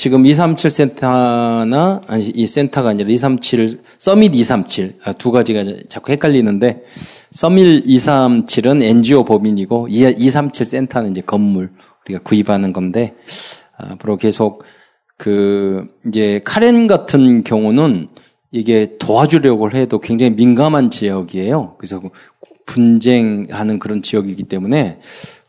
지금 237 센터나 아니 이 센터가 아니라 237 서밋 237 아, 두 가지가 자꾸 헷갈리는데 서밋 237은 NGO 법인이고 237 센터는 이제 건물 우리가 구입하는 건데 앞으로 계속 그 이제 카렌 같은 경우는 이게 도와주려고 해도 굉장히 민감한 지역이에요. 그래서 분쟁하는 그런 지역이기 때문에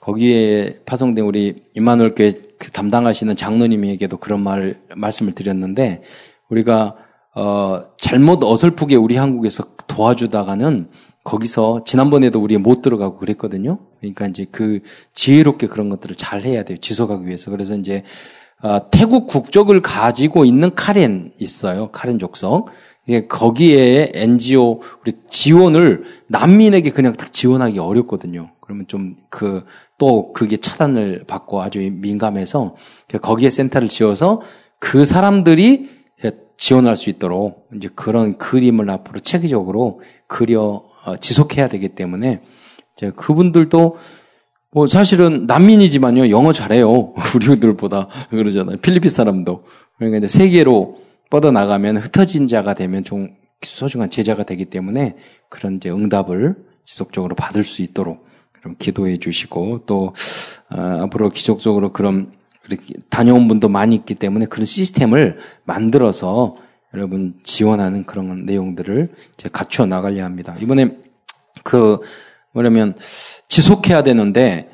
거기에 파송된 우리 임마누엘 교회 그 담당하시는 장로님에게도 그런 말 말씀을 드렸는데 우리가 어 잘못 어설프게 우리 한국에서 도와주다가는 거기서 지난번에도 우리 못 들어가고 그랬거든요. 그러니까 이제 그 지혜롭게 그런 것들을 잘 해야 돼요. 지속하기 위해서. 그래서 이제 어, 태국 국적을 가지고 있는 카렌 있어요. 카렌 족속. 예, 거기에 NGO 우리 지원을 난민에게 그냥 딱 지원하기 어렵거든요. 그러면 좀 그 또 그게 차단을 받고 아주 민감해서 거기에 센터를 지어서 그 사람들이 지원할 수 있도록 이제 그런 그림을 앞으로 체계적으로 그려 어, 지속해야 되기 때문에 이제 그분들도 뭐 사실은 난민이지만요 영어 잘해요. 우리들보다 그러잖아요. 필리핀 사람도. 그러니까 이제 세계로 뻗어 나가면 흩어진 자가 되면 좀 소중한 제자가 되기 때문에 그런 이제 응답을 지속적으로 받을 수 있도록 그럼 기도해 주시고 또 어, 앞으로 기적적으로 그런 다녀온 분도 많이 있기 때문에 그런 시스템을 만들어서 여러분 지원하는 그런 내용들을 이제 갖추어 나가려 합니다. 이번에 그 뭐냐면 지속해야 되는데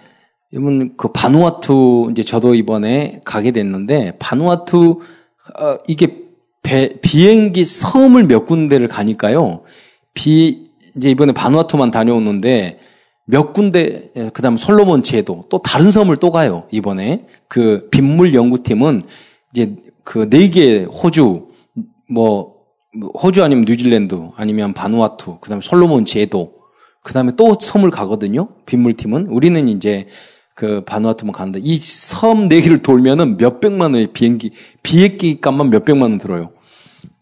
이번 그 바누아투 이제 저도 이번에 가게 됐는데 바누아투 어, 이게 배, 비행기 섬을 몇 군데를 가니까요. 비, 이제 이번에 바누아투만 다녀오는데 몇 군데, 예, 그 다음 솔로몬 제도, 또 다른 섬을 또 가요, 이번에. 그 빗물 연구팀은 이제 그 네 개 호주, 뭐, 호주 아니면 뉴질랜드, 아니면 바누아투, 그 다음에 솔로몬 제도, 그 다음에 또 섬을 가거든요, 빗물 팀은. 우리는 이제 그 바누아투만 가는데 이 섬 네 개를 돌면은 몇 백만 원의 비행기, 비행기 값만 몇 백만 원 들어요.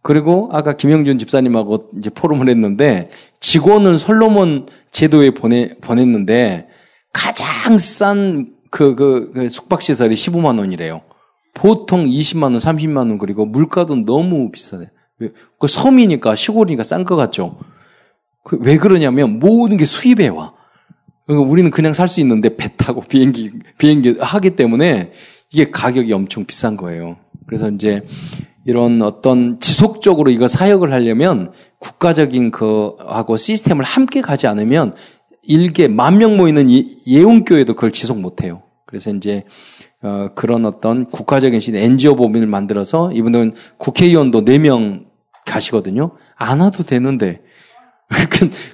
그리고 아까 김영준 집사님하고 이제 포럼을 했는데 직원을 솔로몬 제도에 보내 보냈는데 가장 싼 그, 그, 그 숙박시설이 15만 원이래요. 보통 20만 원, 30만 원 그리고 물가도 너무 비싸요. 그 섬이니까 시골이니까 싼 것 같죠. 그 왜 그러냐면 모든 게 수입해 와. 그러니까 우리는 그냥 살 수 있는데 배 타고 비행기 비행기 하기 때문에 이게 가격이 엄청 비싼 거예요. 그래서 이제 이런 어떤 지속적으로 이거 사역을 하려면 국가적인 그하고 시스템을 함께 가지 않으면 일개 만 명 모이는 예원교회도 그걸 지속 못해요. 그래서 이제 어, 그런 어떤 국가적인 시대 NGO 법인을 만들어서 이분들은 국회의원도 4명 가시거든요. 안 와도 되는데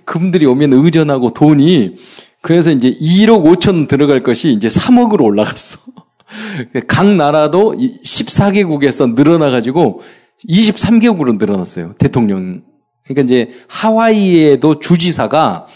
그분들이 오면 의전하고 돈이 그래서 이제 2억 5천 들어갈 것이 이제 3억으로 올라갔어. 각 나라도 14개국에서 늘어나가지고 23개국으로 늘어났어요. 대통령. 그러니까 이제 하와이에도 주지사가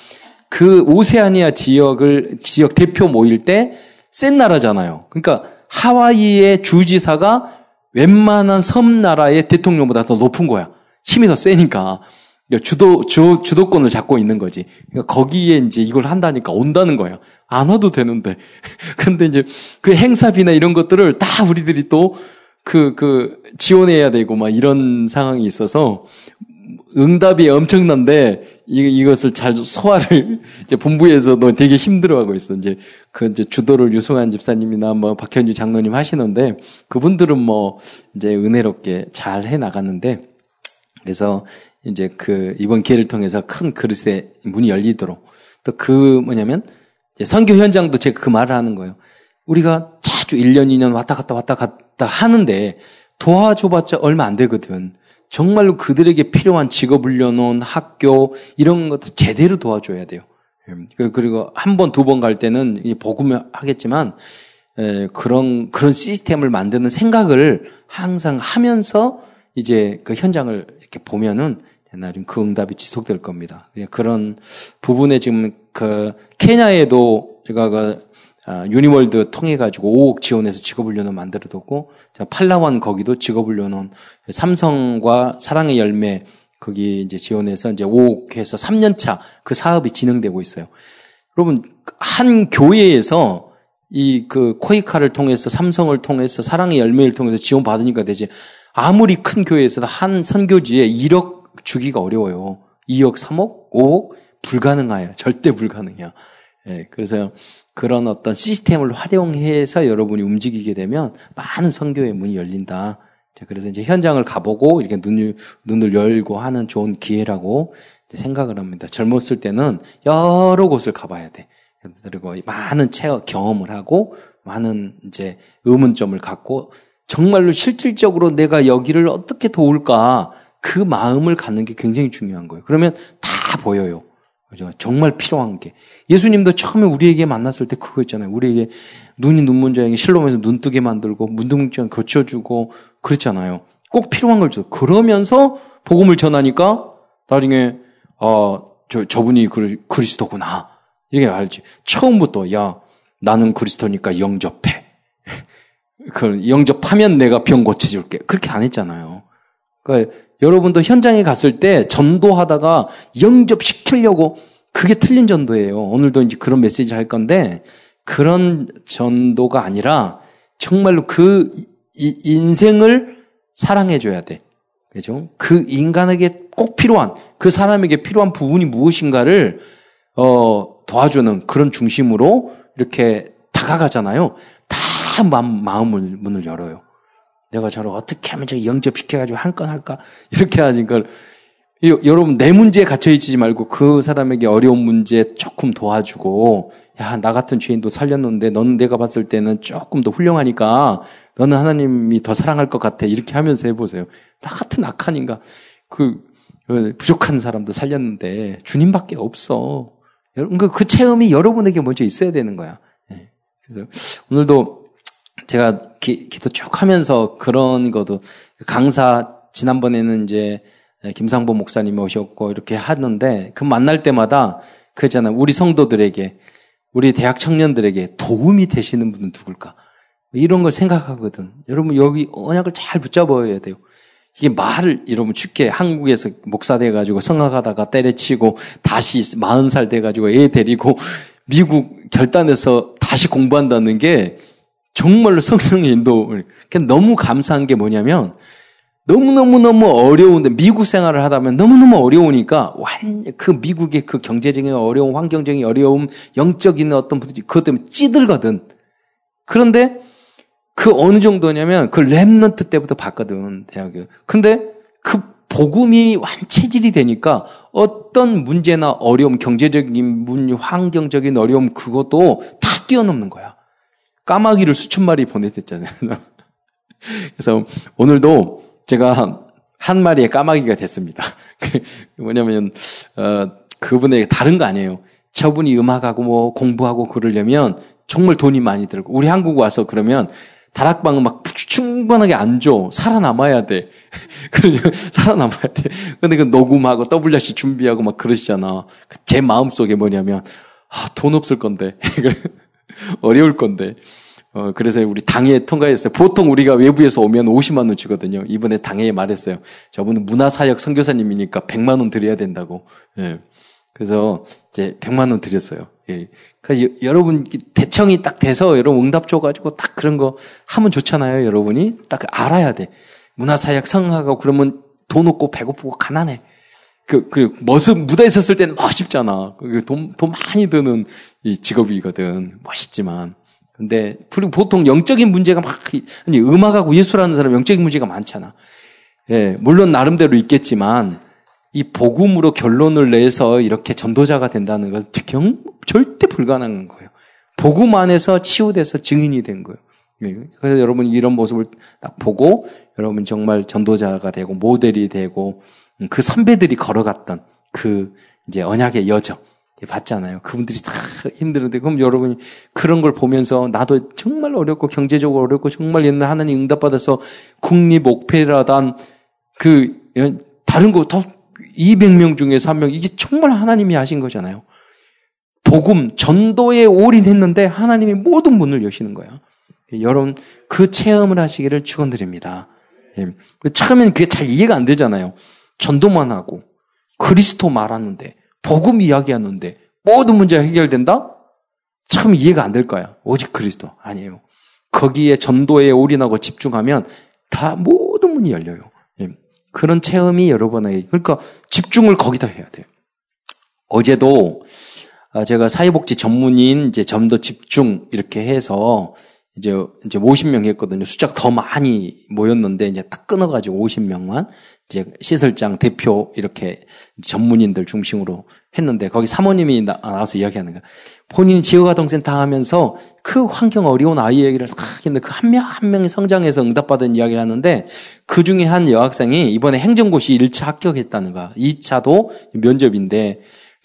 그 오세아니아 지역을, 지역 대표 모일 때 센 나라잖아요. 그러니까 하와이의 주지사가 웬만한 섬 나라의 대통령보다 더 높은 거야. 힘이 더 세니까. 그러니까 주도, 주, 주도권을 잡고 있는 거지. 그러니까 거기에 이제 이걸 한다니까 온다는 거야. 안 와도 되는데. 근데 이제 그 행사비나 이런 것들을 다 우리들이 또 그, 그, 지원해야 되고 막 이런 상황이 있어서 응답이 엄청난데 이, 이것을 잘 소화를 이제 본부에서도 되게 힘들어하고 있어. 이제 그 이제 주도를 유승한 집사님이나 뭐 박현주 장로님 하시는데 그분들은 뭐 이제 은혜롭게 잘 해 나갔는데 그래서 이제 그 이번 기회를 통해서 큰 그릇에 문이 열리도록 또 그 뭐냐면 선교 현장도 제가 그 말을 하는 거예요. 우리가 자주 1년, 2년 왔다 갔다 왔다 갔다 하는데 도와줘봤자 얼마 안 되거든. 정말로 그들에게 필요한 직업 훈련원, 학교 이런 것도 제대로 도와줘야 돼요. 예, 그리고 한 번, 두 번 갈 때는 복음을 하겠지만 그런 그런 시스템을 만드는 생각을 항상 하면서 이제 그 현장을 이렇게 보면은 나중에 그 응답이 지속될 겁니다. 그런 부분에 지금 그 케냐에도 제가 그 아, 유니월드 통해 가지고 5억 지원해서 직업훈련을 만들어뒀고 팔라완 거기도 직업훈련원 삼성과 사랑의 열매 거기 이제 지원해서 이제 5억 해서 3년 차 그 사업이 진행되고 있어요. 여러분 한 교회에서 이 그 코이카를 통해서 삼성을 통해서 사랑의 열매를 통해서 지원 받으니까 되지. 아무리 큰 교회에서도 한 선교지에 1억 주기가 어려워요. 2억, 3억, 5억 불가능해요. 절대 불가능해요. 예, 그래서 그런 어떤 시스템을 활용해서 여러분이 움직이게 되면 많은 선교의 문이 열린다. 그래서 이제 현장을 가보고 이렇게 눈을, 눈을 열고 하는 좋은 기회라고 생각을 합니다. 젊었을 때는 여러 곳을 가봐야 돼. 그리고 많은 체험, 경험을 하고 많은 이제 의문점을 갖고 정말로 실질적으로 내가 여기를 어떻게 도울까 그 마음을 갖는 게 굉장히 중요한 거예요. 그러면 다 보여요. 정말 필요한 게. 예수님도 처음에 우리에게 만났을 때 그거 있잖아요. 우리에게 눈이 눈먼 자에게 실로면서 눈 뜨게 만들고 문둥증 고쳐주고 그랬잖아요. 꼭 필요한 걸 줘. 그러면서 복음을 전하니까 나중에 어, 저, 저분이 그리, 그리스도구나. 이렇게 알지. 처음부터 야 나는 그리스도니까 영접해. 그 영접하면 내가 병 고쳐줄게. 그렇게 안 했잖아요. 그러니까 여러분도 현장에 갔을 때 전도하다가 영접시키려고 그게 틀린 전도예요. 오늘도 이제 그런 메시지 할 건데 그런 전도가 아니라 정말로 그 인생을 사랑해줘야 돼. 그죠? 그 인간에게 꼭 필요한, 그 사람에게 필요한 부분이 무엇인가를, 어, 도와주는 그런 중심으로 이렇게 다가가잖아요. 다 마음, 마음을, 문을 열어요. 내가 저를 어떻게 하면 저 영접시켜가지고 한 건 할까? 이렇게 하니까 여러분 내 문제에 갇혀 있지 말고 그 사람에게 어려운 문제 조금 도와주고 야 나 같은 죄인도 살렸는데 너는 내가 봤을 때는 조금 더 훌륭하니까 너는 하나님이 더 사랑할 것 같아 이렇게 하면서 해보세요. 나 같은 악한인가 그 부족한 사람도 살렸는데 주님밖에 없어. 여러분 그, 그 체험이 여러분에게 먼저 있어야 되는 거야. 예. 그래서 오늘도 제가 기, 기도 쭉 하면서 그런 것도 강사 지난번에는 이제 김상보 목사님 오셨고 이렇게 하는데 그 만날 때마다 그잖아 우리 성도들에게 우리 대학 청년들에게 도움이 되시는 분은 누굴까 이런 걸 생각하거든. 여러분 여기 언약을 잘 붙잡아야 돼요. 이게 말을 여러분 쉽게 한국에서 목사 돼가지고 성악하다가 때려치고 다시 마흔 살 돼가지고 애 데리고 미국 결단해서 다시 공부한다는 게 정말로 성령의 인도. 너무 감사한 게 뭐냐면 너무너무너무 어려운데 미국 생활을 하다 보면 너무너무 어려우니까 완 그 미국의 그 경제적인 어려움, 환경적인 어려움, 영적인 어떤 분들이 그것 때문에 찌들거든. 그런데 그 어느 정도냐면 그 랩런트 때부터 봤거든, 대학에. 근데 그 복음이 완체질이 되니까 어떤 문제나 어려움, 경제적인 문, 환경적인 어려움 그것도 다 뛰어넘는 거야. 까마귀를 수천 마리 보내댔잖아요. 그래서 오늘도 제가 한 마리의 까마귀가 됐습니다. 그 뭐냐면 어, 그분에게 다른 거 아니에요. 저분이 음악하고 뭐 공부하고 그러려면 정말 돈이 많이 들고 우리 한국 와서 그러면 다락방은 막 충분하게 안 줘. 살아남아야 돼. 그러면 살아남아야 돼. 근데 그 녹음하고 WRC 준비하고 막 그러시잖아. 제 마음속에 뭐냐면 아, 돈 없을 건데. 어려울 건데. 어, 그래서 우리 당에 통과했어요. 보통 우리가 외부에서 오면 50만 원 주거든요. 이번에 당에 말했어요. 저분은 문화사역 선교사님이니까 100만 원 드려야 된다고. 예. 그래서 이제 100만 원 드렸어요. 예. 그러니까 여 러분 대청이 딱 돼서 여러분 응답 줘가지고 딱 그런 거 하면 좋잖아요. 여러분이 딱 알아야 돼. 문화사역 성하고 그러면 돈 없고 배고프고 가난해. 그, 그, 멋은, 묻어 있었을 때는 멋있잖아. 돈, 돈 많이 드는 이 직업이거든. 멋있지만. 근데 그리고 보통 영적인 문제가 막 아니 음악하고 예술하는 사람 영적인 문제가 많잖아. 예, 물론 나름대로 있겠지만 이 복음으로 결론을 내서 이렇게 전도자가 된다는 것은 경, 절대 불가능한 거예요. 복음 안에서 치유돼서 증인이 된 거예요. 예, 그래서 여러분 이런 모습을 딱 보고 여러분 정말 전도자가 되고 모델이 되고 음, 그 선배들이 걸어갔던 그 이제 언약의 여정 봤잖아요. 그분들이 다 힘들은데 그럼 여러분이 그런 걸 보면서 나도 정말 어렵고 경제적으로 어렵고 정말 옛날 하나님 응답받아서 국립 옥페라단 그 다른 거더 200명 중에서 한명 이게 정말 하나님이 하신 거잖아요. 복음 전도에 올인했는데 하나님이 모든 문을 여시는 거야. 여러분 그 체험을 하시기를 축원드립니다. 예. 처음에는 그게 잘 이해가 안 되잖아요. 전도만 하고 그리스도 말하는데 복음 이야기하는데 모든 문제가 해결된다? 참 이해가 안 될 거야. 오직 그리스도. 아니에요. 거기에 전도에 올인하고 집중하면 다 모든 문이 열려요. 예. 그런 체험이 여러분에게, 그러니까 집중을 거기다 해야 돼요. 어제도 아, 제가 사회복지 전문인 이제 점도 집중 이렇게 해서 이제 이제 50명 했거든요. 숫자가 더 많이 모였는데 이제 딱 끊어가지고 50명만 이제 시설장 대표 이렇게 전문인들 중심으로 했는데 거기 사모님이 나와서 이야기하는 거야. 본인 지역아동센터 하면서 그 환경 어려운 아이 얘기를 딱 했는데 그 한 명 한 명이 성장해서 응답받은 이야기를 하는데 그 중에 한 여학생이 이번에 행정고시 1차 합격했다는 거야. 2차도 면접인데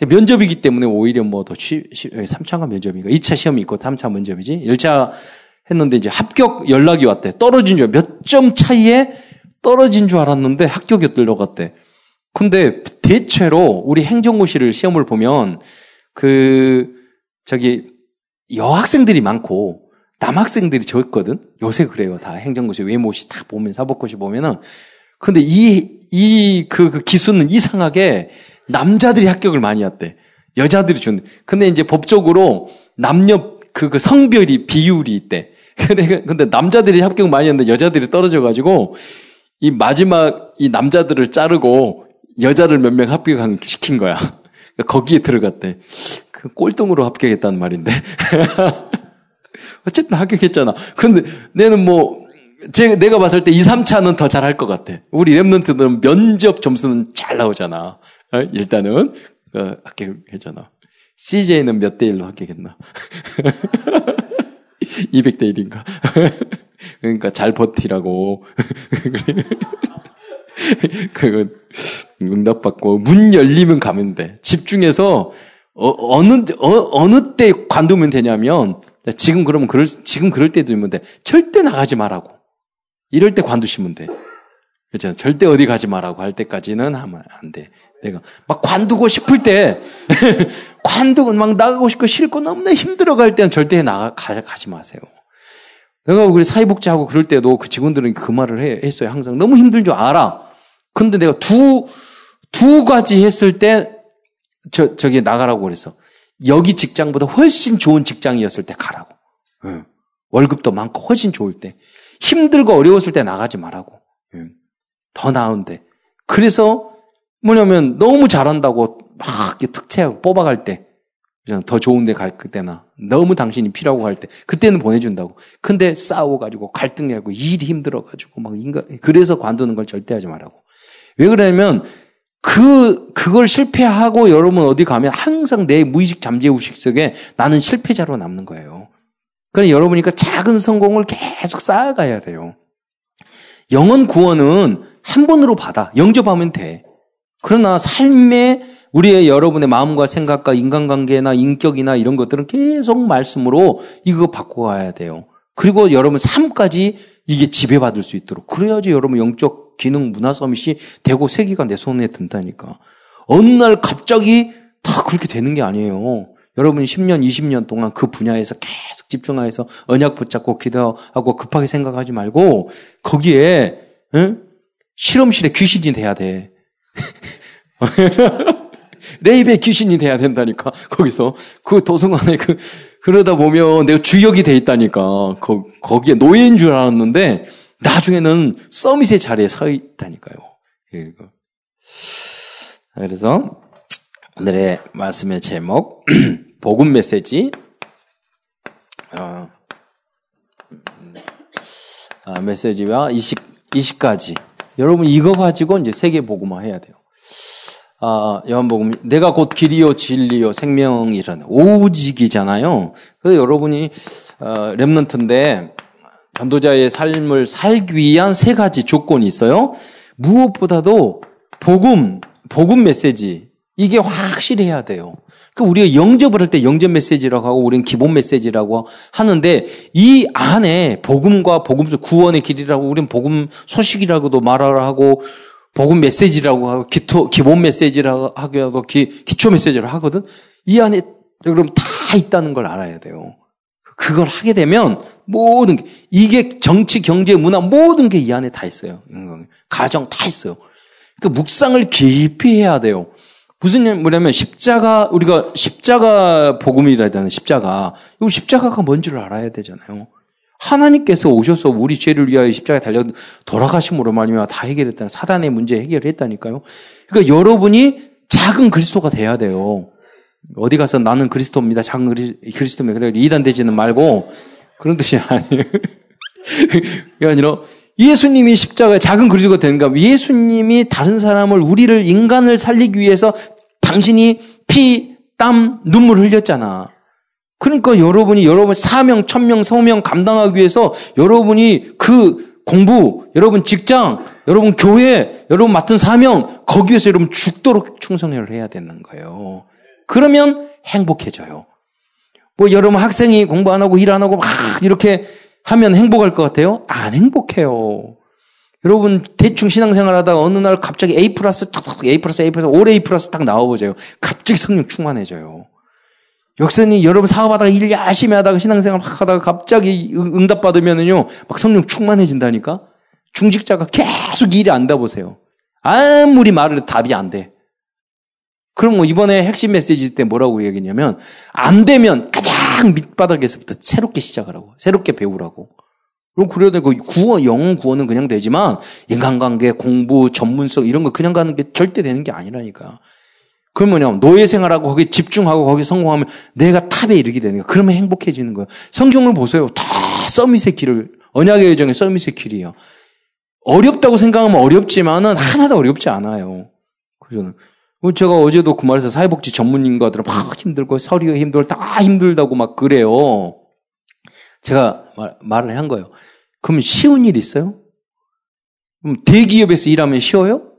면접이기 때문에 오히려 뭐 더 3차가 면접인가 2차 시험이 있고 3차 면접이지. 1차 했는데 이제 합격 연락이 왔대. 떨어진 줄 몇 점 차이에 떨어진 줄 알았는데 합격에 들어갔대. 근데 대체로 우리 행정고시를 시험을 보면 그 저기 여학생들이 많고 남학생들이 적거든. 요새 그래요. 다 행정고시 외모시 다 보면 사법고시 보면은 근데 이 이 그 그 기수는 이상하게 남자들이 합격을 많이 했대. 여자들이 준. 근데 이제 법적으로 남녀 그, 그 성별이 비율이 있대. 근데 남자들이 합격 많이 했는데 여자들이 떨어져 가지고 이 마지막 이 남자들을 자르고 여자를 몇 명 합격시킨 거야. 그러니까 거기에 들어갔대. 그 꼴등으로 합격했단 말인데. 어쨌든 합격했잖아. 근데 내는 뭐, 제, 내가 봤을 때 2, 3차는 더 잘할 것 같아. 우리 랩런트들은 면접 점수는 잘 나오잖아. 어? 일단은, 어, 합격했잖아. CJ는 몇 대 1로 합격했나? 200대 1인가? 그러니까 잘 버티라고. 그 응답 받고 문 열리면 가면 돼. 집중해서 어, 느 어, 느때 관두면 되냐면 지금 그러면 그럴 지금 그럴 때 두면 돼. 절대 나가지 말라고. 이럴 때 관두시면 돼. 그렇죠. 절대 어디 가지 말라고 할 때까지는 하면 안 돼. 내가 막 관두고 싶을 때 관두고 막 나가고 싶고 싫고 너무나 힘들어 갈 때는 절대 나가 가지 마세요. 내가 우리 사회복지하고 그럴 때도 그 직원들은 그 말을 해, 했어요. 항상 너무 힘들 줄 알아. 근데 내가 두, 두 가지 했을 때, 저, 저기 나가라고 그랬어. 여기 직장보다 훨씬 좋은 직장이었을 때 가라고. 응. 월급도 많고 훨씬 좋을 때. 힘들고 어려웠을 때 나가지 말라고. 응. 더 나은데. 그래서 뭐냐면 너무 잘한다고 막 특채하고 뽑아갈 때. 그냥 더 좋은 데 갈 때나 너무 당신이 필요하고 할 때 그때는 보내준다고. 근데 싸워가지고 갈등하고 일이 힘들어가지고 막 인간 그래서 관두는 걸 절대 하지 말라고. 왜 그러냐면 그 그걸 실패하고 여러분 어디 가면 항상 내 무의식 잠재의식 속에 나는 실패자로 남는 거예요. 그러니 여러분이니까 작은 성공을 계속 쌓아가야 돼요. 영원 구원은 한 번으로 받아 영접하면 돼. 그러나 삶의 우리의 여러분의 마음과 생각과 인간관계나 인격이나 이런 것들은 계속 말씀으로 이거 바꿔가야 돼요. 그리고 여러분 삶까지 이게 지배받을 수 있도록. 그래야지 여러분 영적 기능 문화 서밋이 되고 세계가 내 손에 든다니까. 어느 날 갑자기 다 그렇게 되는 게 아니에요. 여러분 10년, 20년 동안 그 분야에서 계속 집중하여서 언약 붙잡고 기도하고 급하게 생각하지 말고 거기에 응? 실험실에 귀신이 돼야 돼. lab에 귀신이 돼야 된다니까. 거기서 그 도서관에 그 그러다 보면 내가 주역이 돼 있다니까. 거, 거기에 노예인 줄 알았는데 나중에는 summit의 자리에 서 있다니까요. 그래서 오늘의 말씀의 제목 복음 메시지 어, 아, 메시지와 20, 20가지 여러분 이거 가지고 이제 세계 복음화 해야 돼요. 아, 요한복음 내가 곧 길이요 진리요 생명이잖아요. 오직이잖아요. 그래서 여러분이 어, 렘넌트인데 전도자의 삶을 살기 위한 세 가지 조건이 있어요. 무엇보다도 복음, 복음 메시지 이게 확실히 해야 돼요. 그 우리가 영접을 할 때 영접 메시지라고 하고 우리는 기본 메시지라고 하는데 이 안에 복음과 복음 구원의 길이라고 우리는 복음 소식이라고도 말을 하고 복음 메시지라고 하고 기토, 기본 메시지라고 하고 기, 기초 메시지를 하거든. 이 안에 여러분 다 있다는 걸 알아야 돼요. 그걸 하게 되면 모든 게 이게 정치, 경제, 문화 모든 게 이 안에 다 있어요. 가정 다 있어요. 그 묵상을 깊이 해야 돼요. 무슨 뭐냐면 십자가 우리가 십자가 복음이라잖아요. 십자가. 이 십자가가 뭔지를 알아야 되잖아요. 하나님께서 오셔서 우리 죄를 위하여 십자가에 달려 돌아가심으로 말미암아 다 해결했다는 사단의 문제 해결했다니까요. 그러니까 여러분이 작은 그리스도가 돼야 돼요. 어디 가서 나는 그리스도입니다. 작은 그리스도입니다. 그래 이단 되지는 말고 그런 뜻이 아니에요. 그게 아니라 예수님이 십자가에 작은 그리스도가 되는가? 예수님이 다른 사람을 우리를 인간을 살리기 위해서 당신이 피, 땀, 눈물 흘렸잖아. 그러니까 여러분이 여러분 사명, 천명, 소명 감당하기 위해서 여러분이 그 공부, 여러분 직장, 여러분 교회, 여러분 맡은 사명 거기에서 여러분 죽도록 충성을 해야 되는 거예요. 그러면 행복해져요. 뭐 여러분 학생이 공부 안 하고 일 안 하고 막 이렇게 하면 행복할 것 같아요? 안 행복해요. 여러분 대충 신앙생활 하다가 어느 날 갑자기 A 플러스 툭툭 A 플러스 A 플러스 올 A 플러스 딱 나와보세요. 갑자기 성령 충만해져요. 역선이 여러분 사업하다가 일 열심히 하다가 신앙생활 막 하다가 갑자기 응답 받으면은요 막 성령 충만해진다니까. 중직자가 계속 일이 안다 보세요. 아무리 말을 답이 안 돼. 그럼 뭐 이번에 핵심 메시지 때 뭐라고 얘기했냐면 안 되면 가장 밑바닥에서부터 새롭게 시작하라고 새롭게 배우라고 그럼 그래야 되고 구원 영혼 구원은 그냥 되지만 인간관계 공부 전문성 이런 거 그냥 가는 게 절대 되는 게 아니라니까 그러면 요 노예 생활하고 거기 집중하고 거기 성공하면 내가 탑에 이르게 되는 거야 그러면 행복해지는 거예요 성경을 보세요 다 서밋의 길을 언약의 여정의 서밋의 길이에요 어렵다고 생각하면 어렵지만은 하나도 어렵지 않아요 그죠 뭐 제가 어제도 그 말에서 사회복지 전문인과들 막 힘들고 서류 힘들고 다 힘들다고 막 그래요. 제가 말, 말을 한 거예요. 그럼 쉬운 일 있어요? 그럼 대기업에서 일하면 쉬워요?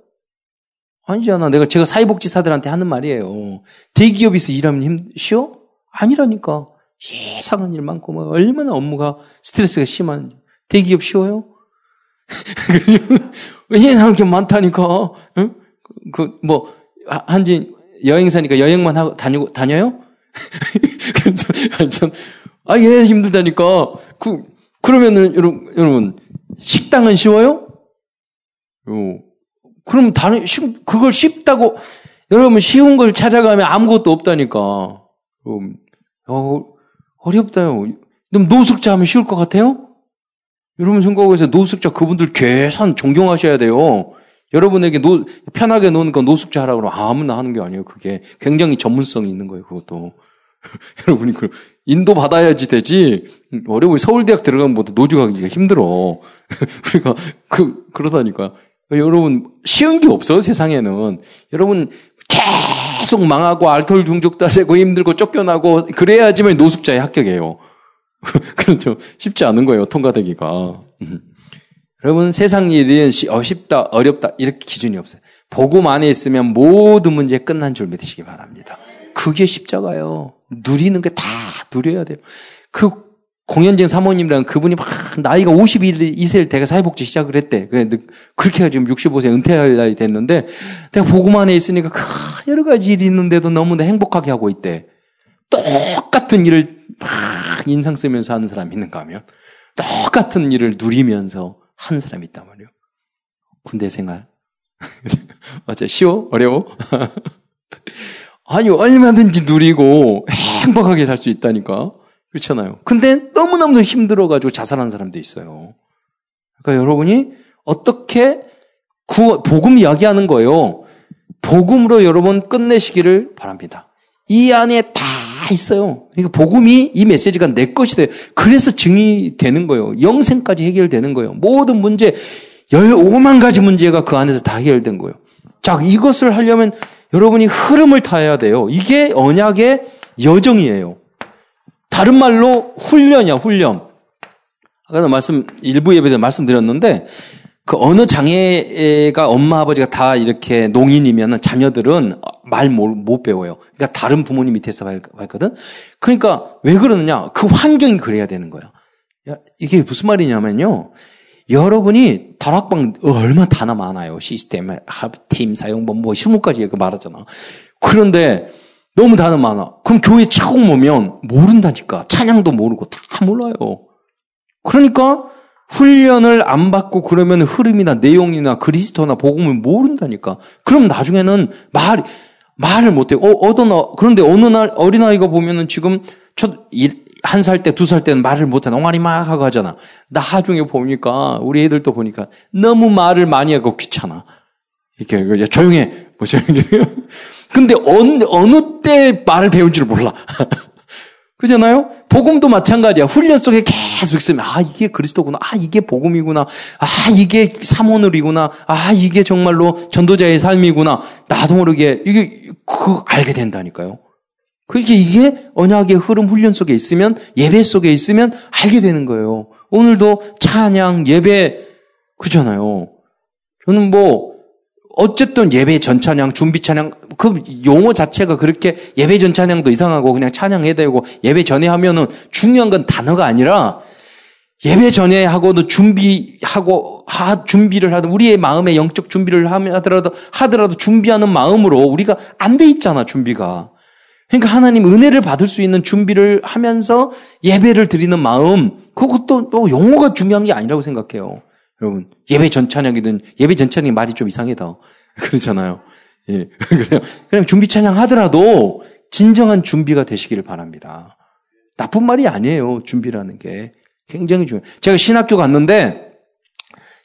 아니잖아. 내가 제가 사회복지사들한테 하는 말이에요. 대기업에서 일하면 힘, 쉬워? 아니라니까. 이상한 일 많고, 뭐, 얼마나 업무가, 스트레스가 심한, 대기업 쉬워요? 왜냐하면 게 많다니까. 응? 그, 뭐, 한지 여행사니까 여행만 하고 다니고 다녀요? 전, 아, 예, 힘들다니까. 그, 그러면은, 여러분, 여러분, 식당은 쉬워요? 어, 그럼 다른, 쉽, 그걸 쉽다고, 여러분, 쉬운 걸 찾아가면 아무것도 없다니까. 음, 어, 어렵다요. 그럼 노숙자 하면 쉬울 것 같아요? 여러분 생각해서 노숙자 그분들 계산 존경하셔야 돼요. 여러분에게 노, 편하게 노는 건 노숙자 하라고 그러면 아무나 하는 게 아니에요. 그게 굉장히 전문성이 있는 거예요. 그것도. 여러분이 그 인도 받아야지 되지. 어려워. 서울대학 들어가면 뭐 노조가기가 힘들어. 그러니까 그 그러다니까. 여러분 쉬운 게 없어 세상에는. 여러분 계속 망하고 알코올 중독 따지고 힘들고 쫓겨나고 그래야지만 노숙자의 합격이에요. 그렇죠. 쉽지 않은 거예요. 통과되기가. 여러분 세상 일은 어, 쉽다 어렵다 이렇게 기준이 없어요. 복음 안에 있으면 모든 문제 끝난 줄 믿으시기 바랍니다. 그게 십자가요. 누리는 게 다 누려야 돼요. 그 공현진 사모님이랑 그분이 막 나이가 52세를 대가 사회복지 시작을 했대. 그래 그렇게 지금 65세 은퇴할 나이 됐는데 내가 안에 있으니까 그 여러 가지 일이 있는데도 너무나 행복하게 하고 있대. 똑같은 일을 막 인상 쓰면서 하는 사람이 있는가 하면 똑같은 일을 누리면서 한 사람이 있단 말이에요. 군대 생활. 어째 쉬워? 어려워? 아니, 얼마든지 누리고 행복하게 살 수 있다니까. 그렇잖아요. 근데 너무너무 힘들어가지고 자살한 사람도 있어요. 그러니까 여러분이 어떻게 구, 복음 이야기하는 거예요. 복음으로 여러분 끝내시기를 바랍니다. 이 안에 다 있어요. 그러니까 복음이 이 메시지가 내 것이 돼요. 그래서 증이 되는 거예요. 영생까지 해결되는 거예요. 모든 문제, 15만 가지 문제가 그 안에서 다 해결된 거예요. 자, 이것을 하려면 여러분이 흐름을 타야 돼요. 이게 언약의 여정이에요. 다른 말로 훈련이야, 훈련. 아까도 말씀, 일부 예배에 말씀드렸는데, 그 어느 장애가 엄마 아버지가 다 이렇게 농인이면 자녀들은 말 못 배워요. 그러니까 다른 부모님 밑에서 봤거든. 그러니까 왜 그러느냐? 그 환경이 그래야 되는 거야. 이게 무슨 말이냐면요. 여러분이 다락방 얼마 나 단어 많아요. 시스템, 합팀, 사용법 뭐 20가지 말하잖아. 그런데 너무 단어 많아. 그럼 교회 처음 오면 모른다니까. 찬양도 모르고 다 몰라요. 그러니까 훈련을 안 받고 그러면 흐름이나 내용이나 그리스도나 복음을 모른다니까. 그럼 나중에는 말, 말을 못해요. 어, 어떤, 어, 그런데 어느 날 어린아이가 보면은 지금 첫, 한 살 때, 두 살 때는 말을 못해. 엉아리 막 하고 하잖아. 나중에 보니까, 우리 애들도 보니까 너무 말을 많이 하고 귀찮아. 이렇게, 조용해. 뭐 조용해. 근데 어느, 어느 때 말을 배운지를 몰라. 그잖아요? 복음도 마찬가지야. 훈련 속에 계속 있으면, 아, 이게 그리스도구나. 아, 이게 복음이구나. 아, 이게 사모늘이구나. 아, 이게 정말로 전도자의 삶이구나. 나도 모르게, 이게, 그, 알게 된다니까요. 그렇게 이게 언약의 흐름 훈련 속에 있으면, 예배 속에 있으면 알게 되는 거예요. 오늘도 찬양, 예배, 그잖아요. 저는 뭐, 어쨌든 예배 전 찬양, 준비 찬양, 그 용어 자체가 그렇게 예배 전 찬양도 이상하고 그냥 찬양해야 되고 예배 전에 하면은 중요한 건 단어가 아니라 예배 전에 하고도 준비하고 하, 준비를 하든 우리의 마음의 영적 준비를 하더라도 하더라도 준비하는 마음으로 우리가 안 돼 있잖아 준비가. 그러니까 하나님 은혜를 받을 수 있는 준비를 하면서 예배를 드리는 마음 그것도 또 용어가 중요한 게 아니라고 생각해요. 여러분, 예배 전찬양이든 예배 전찬양이 말이 좀 이상해다. 그렇잖아요. 예. 그래요. 그냥 준비 찬양 하더라도 진정한 준비가 되시기를 바랍니다. 나쁜 말이 아니에요. 준비라는 게. 굉장히 중요해요. 제가 신학교 갔는데,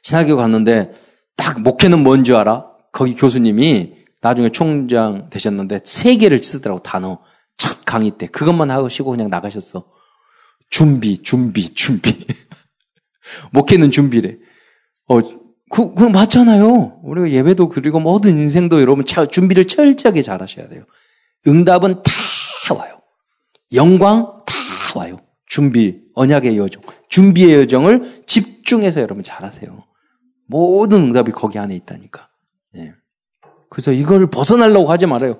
신학교 갔는데, 딱 목회는 뭔지 알아? 거기 교수님이 나중에 총장 되셨는데, 세 개를 쓰더라고, 단어. 첫 강의 때. 그것만 하고 쉬고 그냥 나가셨어. 준비, 준비, 준비. 목회는 준비래. 어, 그, 그 맞잖아요. 우리가 예배도 그리고 모든 인생도 여러분 준비를 철저하게 잘 하셔야 돼요. 응답은 다 와요. 영광 다 와요. 준비, 언약의 여정, 준비의 여정을 집중해서 여러분 잘 하세요. 모든 응답이 거기 안에 있다니까. 예. 그래서 이걸 벗어나려고 하지 말아요.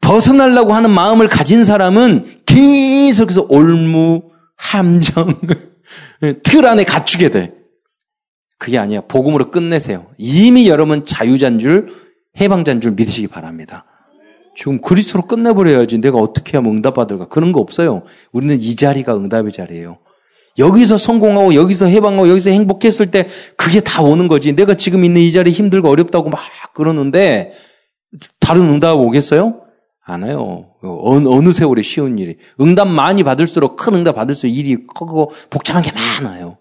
벗어나려고 하는 마음을 가진 사람은 계속해서 올무, 함정, 틀 안에 갖추게 돼. 그게 아니야. 복음으로 끝내세요. 이미 여러분 자유자인 줄, 해방자인 줄 믿으시기 바랍니다. 지금 그리스도로 끝내버려야지. 내가 어떻게 하면 응답받을까? 그런 거 없어요. 우리는 이 자리가 응답의 자리예요. 여기서 성공하고, 여기서 해방하고, 여기서 행복했을 때 그게 다 오는 거지. 내가 지금 있는 이 자리 힘들고 어렵다고 막 그러는데 다른 응답 오겠어요? 안 와요. 어느, 어느 세월에 쉬운 일이. 응답 많이 받을수록 큰 응답 받을수록 일이 크고 복잡한 게 많아요.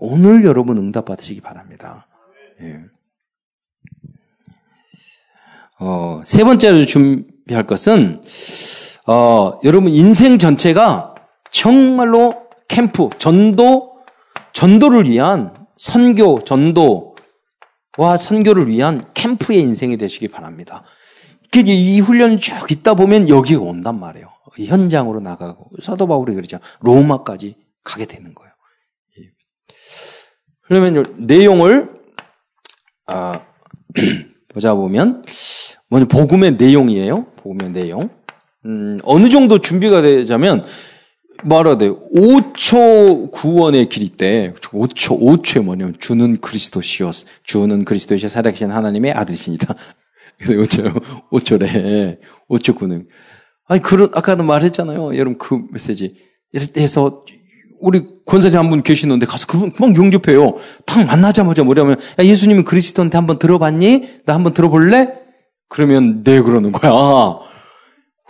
오늘 여러분 응답 받으시기 바랍니다. 예. 어, 세 번째로 준비할 것은 어, 여러분 인생 전체가 정말로 캠프, 전도, 전도를 위한 선교, 전도와 선교를 위한 캠프의 인생이 되시기 바랍니다. 이 훈련 쭉 있다 보면 여기가 온단 말이에요. 현장으로 나가고 사도 바울이 그러죠. 로마까지 가게 되는 거예요. 그러면 내용을 아, 보자 보면 먼저 복음의 내용이에요. 복음의 내용. 음, 어느 정도 준비가 되자면 말하되 5초 구원의 길이 때 5초 5초에 뭐냐면 주는 그리스도시오스 주는 그리스도시오 살아계신 하나님의 아들이십니다. 그래서 5초 5초래 5초 구는 아니 그런 아까도 말했잖아요. 여러분 그 메시지 이렇게 해서 우리 권사님 한 분 계시는데 가서 그분 금방 용접해요. 딱 만나자마자 뭐냐면 야 예수님은 그리스도한테 한번 들어봤니? 나 한번 들어볼래? 그러면 네 그러는 거야.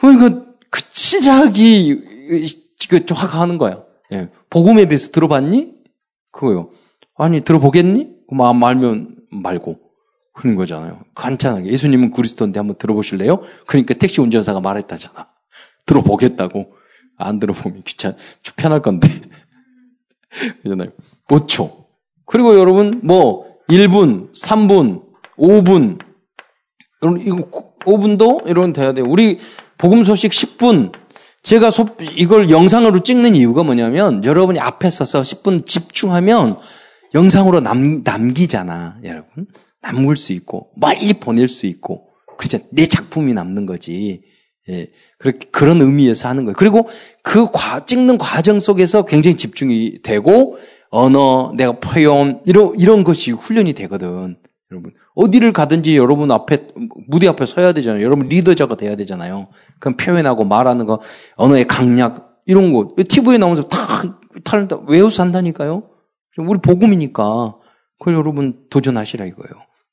그러니까 그 시작이 그 화가 하는 거야. 예. 복음에 대해서 들어봤니? 그거요. 아니 들어보겠니? 그 말면 말고 그런 거잖아요. 간단하게 예수님은 그리스도인데 한번 들어보실래요? 그러니까 택시 운전사가 말했다잖아. 들어보겠다고. 안 들어보면 귀찮, 편할 건데. 그잖아요. 5초. 그리고 여러분, 뭐, 1분, 3분, 5분. 여러분, 이거 5분도 이런 돼야 돼요. 우리 복음 소식 10분. 제가 소, 이걸 영상으로 찍는 이유가 뭐냐면, 여러분이 앞에 서서 10분 집중하면 영상으로 남, 남기잖아, 여러분. 남을 수 있고, 빨리 보낼 수 있고. 그렇죠. 내 작품이 남는 거지. 예, 그렇게, 그런 의미에서 하는 거예요. 그리고 그 과, 찍는 과정 속에서 굉장히 집중이 되고, 언어, 내가 표현, 이런, 이런 것이 훈련이 되거든. 여러분. 어디를 가든지 여러분 앞에, 무대 앞에 서야 되잖아요. 여러분 리더자가 돼야 되잖아요. 그럼 표현하고 말하는 거, 언어의 강약, 이런 거. TV에 나오면서 다, 다, 외워서 한다니까요. 우리 복음이니까. 그걸 여러분 도전하시라 이거예요.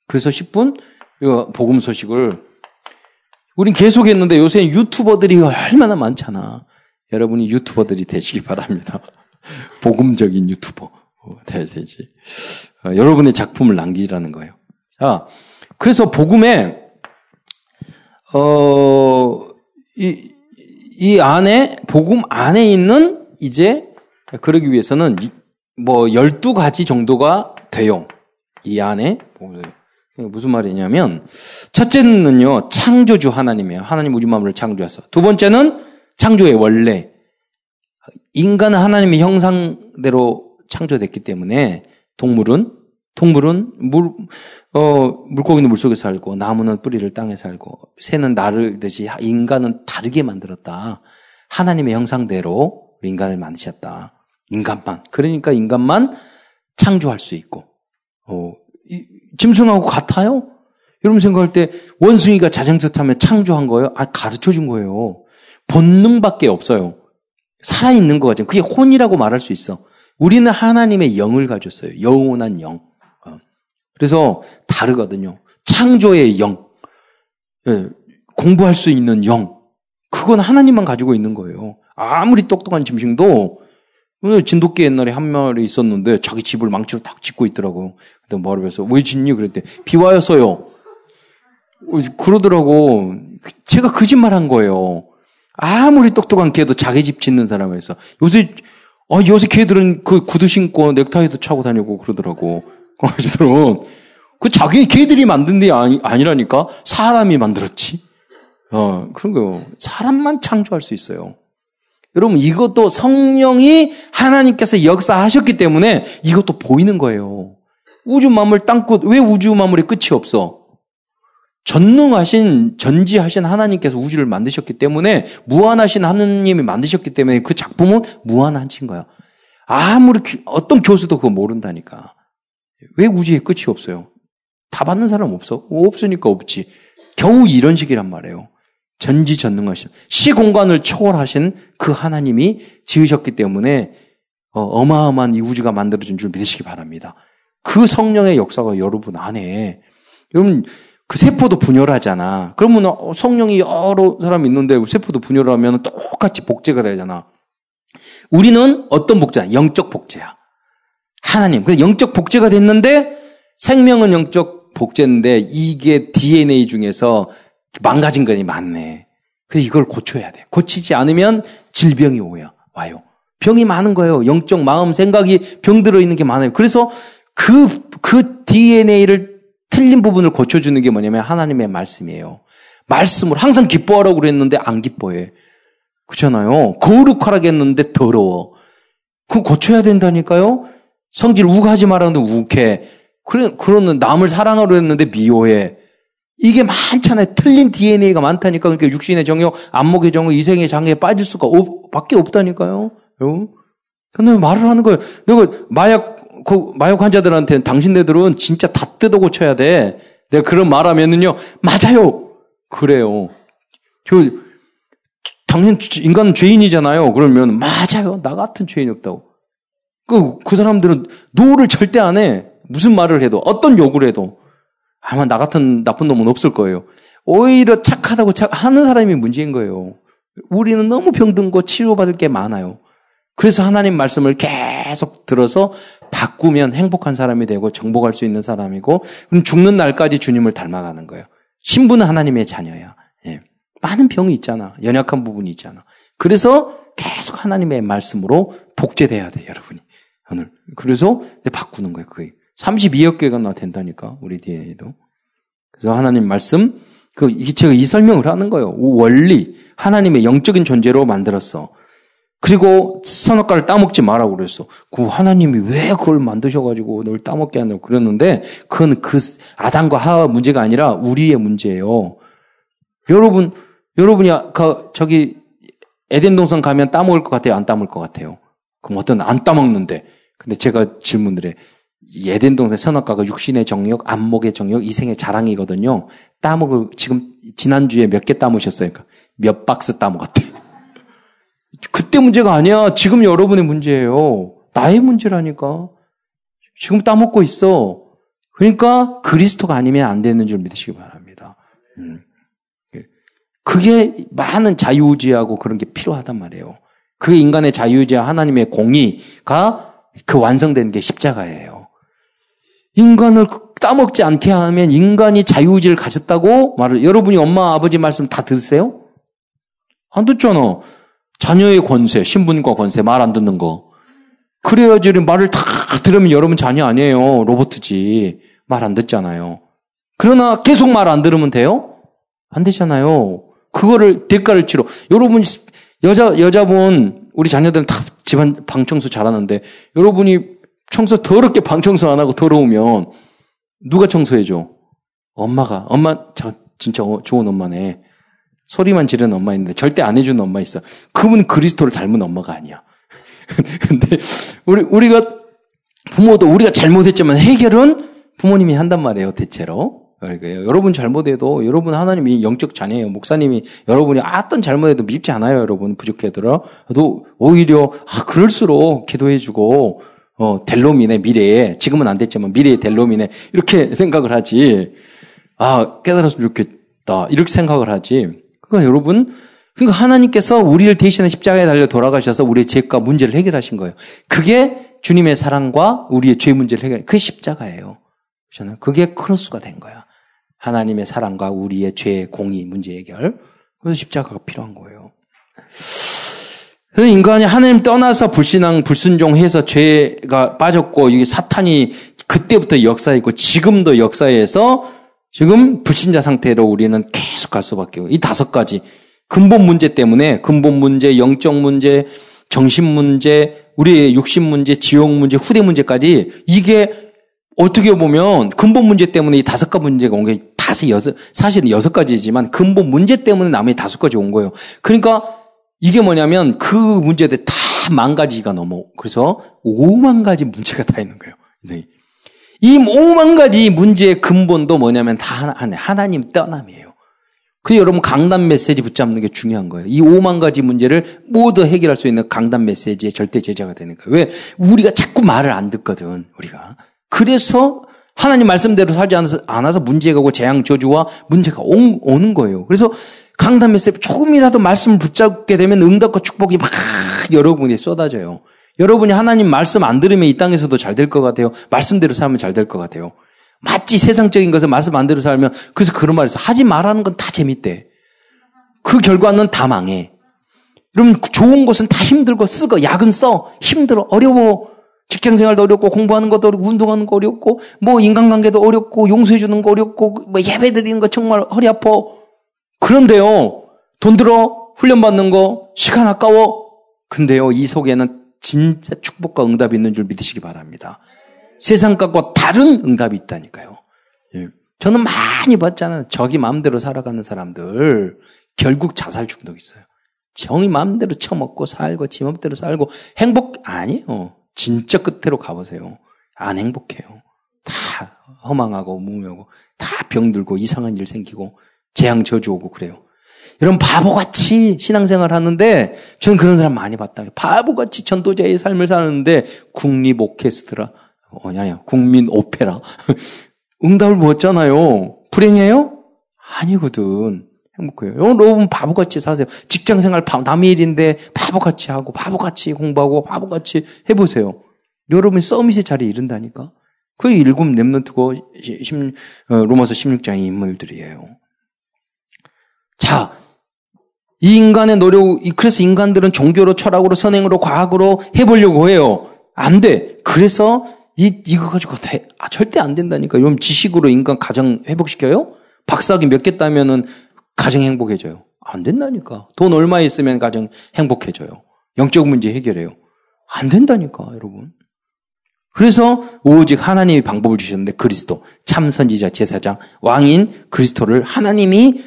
그래서 10분, 이거 복음 소식을 우린 계속 했는데 요새 유튜버들이 얼마나 많잖아. 여러분이 유튜버들이 되시기 바랍니다. 복음적인 유튜버 돼야 되지. 어, 여러분의 작품을 남기라는 거예요. 자, 그래서 복음에 어, 이, 이 안에 복음 안에 있는 이제 그러기 위해서는 뭐 12가지 정도가 돼요. 이 안에 무슨 말이냐면 첫째는요 창조주 하나님이에요. 하나님 우주 만물을 창조했어. 두 번째는 창조의 원래 인간은 하나님의 형상대로 창조됐기 때문에 동물은 동물은 물, 어, 물고기는 물속에 살고, 나무는 뿌리를 땅에 살고, 새는 나를 듯이 인간은 다르게 만들었다. 하나님의 형상대로 인간을 만드셨다. 인간만. 그러니까 인간만 창조할 수 있고, 어, 이, 짐승하고 같아요? 여러분 생각할 때 원숭이가 자전거 타면 창조한 거예요? 아, 가르쳐 준 거예요. 본능밖에 없어요. 살아있는 거 같죠. 그게 혼이라고 말할 수 있어. 우리는 하나님의 영을 가졌어요. 영원한 영. 어. 그래서 다르거든요. 창조의 영. 예, 공부할 수 있는 영. 그건 하나님만 가지고 있는 거예요. 아무리 똑똑한 짐승도 진돗개 옛날에 한 마리 있었는데 자기 집을 망치로 딱 짓고 있더라고요. 그때 말을 해서 왜 짓니? 그랬대. 비 와서요. 어, 그러더라고. 제가 거짓말 한 거예요. 아무리 똑똑한 개도 자기 집 짓는 사람에서 요새 어, 요새 개들은 그 구두 신고 넥타이도 차고 다니고 그러더라고. 강아지들은 그 자기 개들이 만든 게 아니, 아니라니까 사람이 만들었지. 어, 그런 거 사람만 창조할 수 있어요. 여러분 이것도 성령이 하나님께서 역사하셨기 때문에 이것도 보이는 거예요. 우주 만물 땅끝 왜 우주 만물의 끝이 없어? 전능하신 전지하신 하나님께서 우주를 만드셨기 때문에 무한하신 하느님이 만드셨기 때문에 그 작품은 무한하신 거야. 아무리 어떤 교수도 그거 모른다니까. 왜 우주에 끝이 없어요? 다 받는 사람 없어? 없으니까 없지. 겨우 이런 식이란 말이에요. 전지전능하신 시공간을 초월하신 그 하나님이 지으셨기 때문에 어, 마어마한 이 우주가 만들어진 줄 믿으시기 바랍니다. 그 성령의 역사가 여러분 안에 여러분 그 세포도 분열하잖아. 그러면 어, 성령이 여러 사람이 있는데 세포도 분열하면 똑같이 복제가 되잖아. 우리는 어떤 복제야? 영적 복제야. 하나님. 그 영적 복제가 됐는데 생명은 영적 복제인데 이게 DNA 중에서 망가진 것이 많네. 그래서 이걸 고쳐야 돼. 고치지 않으면 질병이 오요. 와요. 병이 많은 거예요. 영적 마음, 생각이 병 들어 있는 게 많아요. 그래서 그, 그 DNA를 틀린 부분을 고쳐 주는 게 뭐냐면 하나님의 말씀이에요. 말씀을 항상 기뻐하라고 그랬는데 안 기뻐해. 그렇잖아요. 거룩하라고 했는데 더러워. 그럼 고쳐야 된다니까요? 성질 우하지 말았는데 우해. 그래, 그러는 남을 사랑하려 했는데 미워해. 이게 많잖아요. 틀린 DNA가 많다니까. 그러니까 육신의 정욕, 안목의 정욕, 이생의 장애에 빠질 수가 없, 밖에 없다니까요. 근데 말을 하는 거예요. 내가 마약 그 마약 환자들한테는 당신네들은 진짜 다 뜯어 고쳐야 돼. 내가 그런 말하면은요, 맞아요. 그래요. 저, 당신 인간 죄인이잖아요. 그러면 맞아요. 나 같은 죄인이 없다고. 그, 그 사람들은 노를 절대 안 해. 무슨 말을 해도, 어떤 욕을 해도. 아마 나 같은 나쁜 놈은 없을 거예요. 오히려 착하다고 착, 하는 사람이 문제인 거예요. 우리는 너무 병든고 치료받을 게 많아요. 그래서 하나님 말씀을 계속 들어서 바꾸면 행복한 사람이 되고 정복할 수 있는 사람이고 그럼 죽는 날까지 주님을 닮아가는 거예요. 신부는 하나님의 자녀야. 예. 많은 병이 있잖아. 연약한 부분이 있잖아. 그래서 계속 하나님의 말씀으로 복제돼야 돼, 여러분이. 오늘. 그래서 바꾸는 거예요, 그게. 32억 개가 나 된다니까, 우리 DNA도. 그래서 하나님 말씀, 그, 제가 이 설명을 하는 거예요. 원리. 하나님의 영적인 존재로 만들었어. 그리고 선악과를 따먹지 말라고 그랬어. 그 하나님이 왜 그걸 만드셔가지고 널 따먹게 하냐고 그랬는데, 그건 그 아담과 하와 문제가 아니라 우리의 문제예요. 여러분, 여러분이 그 저기 에덴 동산 가면 따먹을 것 같아요? 안 따먹을 것 같아요? 그럼 어떤 안 따먹는데. 근데 제가 질문을 해. 에덴 동산 선악과가 육신의 정력, 안목의 정력, 이생의 자랑이거든요. 따먹을 지금 지난주에 몇 개 따먹으셨어요? 그러니까 몇 박스 따먹었대. 그때 문제가 아니야. 지금 여러분의 문제예요. 나의 문제라니까. 지금 따먹고 있어. 그러니까 그리스도가 아니면 안 되는 줄 믿으시기 바랍니다. 음. 그게 많은 자유의지하고 그런 게 필요하단 말이에요. 그게 인간의 자유의지와 하나님의 공의가 그 완성된 게 십자가예요. 인간을 따먹지 않게 하면 인간이 자유의지를 가졌다고 말을, 여러분이 엄마, 아버지 말씀 다 들으세요? 안 듣잖아. 자녀의 권세, 신분과 권세, 말 안 듣는 거. 그래야지 말을 다 들으면 여러분 자녀 아니에요. 로버트지. 말 안 듣잖아요. 그러나 계속 말 안 들으면 돼요? 안 되잖아요. 그거를 대가를 치러. 여러분, 여자, 여자분, 우리 자녀들은 다 집안 방청소 잘하는데, 여러분이 청소 더럽게 방 청소 안 하고 더러우면, 누가 청소해줘? 엄마가. 엄마, 저, 진짜 어, 좋은 엄마네. 소리만 지르는 엄마 있는데 절대 안 해주는 엄마 있어. 그분 그리스도를 닮은 엄마가 아니야. 근데 우리 우리가 부모도 우리가 잘못했지만 해결은 부모님이 한단 말이에요 대체로. 그러니까 여러분 잘못해도 여러분 하나님이 영적 자녀예요. 목사님이 여러분이 어떤 잘못해도 밉지 않아요. 여러분 부족해더라도 오히려 아 그럴수록 기도해주고 어 델롬이네 미래에 지금은 안 됐지만 미래의 델롬이네 이렇게 생각을 하지. 아 깨달았으면 좋겠다 이렇게 생각을 하지. 그러니까 여러분, 그러니까 하나님께서 우리를 대신해 십자가에 달려 돌아가셔서 우리의 죄과 문제를 해결하신 거예요. 그게 주님의 사랑과 우리의 죄 문제를 해결, 그게 십자가예요. 그렇잖아요. 그게 크로스가 된 거야. 하나님의 사랑과 우리의 죄, 공의, 문제 해결. 그래서 십자가가 필요한 거예요. 그래서 인간이 하나님 떠나서 불신앙, 불순종해서 죄가 빠졌고, 이게 사탄이 그때부터 역사했고, 지금도 역사에서 지금 불신자 상태로 우리는 계속 갈 수밖에 없어요. 이 다섯 가지 근본 문제 때문에 근본 문제, 영적 문제, 정신 문제, 우리의 육신 문제, 지옥 문제, 후대 문제까지 이게 어떻게 보면 근본 문제 때문에 이 다섯 가지 문제가 온 게 다섯 여섯 사실은 여섯 가지지만 근본 문제 때문에 남의 다섯 가지 온 거예요. 그러니까 이게 뭐냐면 그 문제들 다만 가지가 넘어. 그래서 오만 가지 문제가 다 있는 거예요. 이 오만 가지 문제의 근본도 뭐냐면 다 하나, 하나님 떠남이에요. 그래서 여러분 강단 메시지 붙잡는 게 중요한 거예요. 이 오만 가지 문제를 모두 해결할 수 있는 강단 메시지의 절대 제자가 되는 거예요. 왜? 우리가 자꾸 말을 안 듣거든, 우리가. 그래서 하나님 말씀대로 살지 않아서, 않아서 문제가 오고 재앙 저주와 문제가 오, 오는 거예요. 그래서 강단 메시지 조금이라도 말씀을 붙잡게 되면 응답과 축복이 막 여러분에 쏟아져요. 여러분이 하나님 말씀 안 들으면 이 땅에서도 잘 될 것 같아요. 말씀대로 살면 잘 될 것 같아요. 마치 세상적인 것을 말씀 안 대로 살면 그래서 그런 말에서 하지 말라는 건 다 재밌대. 그 결과는 다 망해. 그럼 좋은 것은 다 힘들고 쓰고 약은 써 힘들어 어려워 직장 생활도 어렵고 공부하는 것도 어렵고 운동하는 거 어렵고 뭐 인간관계도 어렵고 용서해 주는 거 어렵고 뭐 예배 드리는 거 정말 허리 아파. 그런데요 돈 들어 훈련 받는 거 시간 아까워. 근데요 이 속에는 진짜 축복과 응답이 있는 줄 믿으시기 바랍니다. 세상 것과 다른 응답이 있다니까요. 예. 저는 많이 봤잖아요. 저기 마음대로 살아가는 사람들 결국 자살 중독 있어요. 정이 마음대로 처먹고 살고 지 맘대로 살고 행복 아니에요. 진짜 끝으로 가보세요. 안 행복해요. 다 허망하고 무명하고 다 병들고 이상한 일 생기고 재앙 저주 오고 그래요. 이런 바보같이 신앙생활 하는데 저는 그런 사람 많이 봤다. 바보같이 전도자의 삶을 사는데 국립 오케스트라 어, 아니야 국민 오페라 응답을 못잖아요. 불행해요? 아니거든. 행복해요. 여러분 바보같이 사세요. 직장생활 남의 일인데 바보같이 하고 바보같이 공부하고 바보같이 해보세요. 여러분이 서밋의 자리에 이른다니까. 그 일곱 랩런트고 어, 로마서 16장의 인물들이에요. 자, 이 인간의 노력, 그래서 인간들은 종교로, 철학으로, 선행으로, 과학으로 해보려고 해요. 안 돼. 그래서 이, 이거 가지고 돼. 아, 절대 안 된다니까. 여러분 지식으로 인간 가정 회복시켜요? 박사학위 몇 개 따면은 가정 행복해져요. 안 된다니까. 돈 얼마 있으면 가정 행복해져요. 영적 문제 해결해요. 안 된다니까, 여러분. 그래서 오직 하나님이 방법을 주셨는데 그리스도, 참 선지자, 제사장, 왕인 그리스도를 하나님이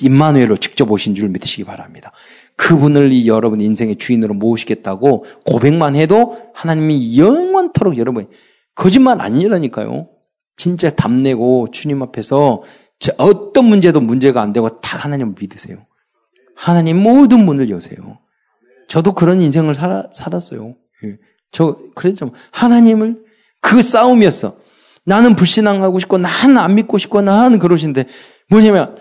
임마누엘로 직접 오신 줄 믿으시기 바랍니다. 그분을 이 여러분 인생의 주인으로 모시겠다고 고백만 해도 하나님이 영원토록 여러분 거짓말 아니라니까요. 진짜 답내고 주님 앞에서 어떤 문제도 문제가 안 되고 다 하나님을 믿으세요. 하나님 모든 문을 여세요. 저도 그런 인생을 살아, 살았어요. 예. 저 그랬죠. 하나님을 그 싸움이었어. 나는 불신앙하고 싶고 나는 안 믿고 싶고 나는 그러신데 뭐냐면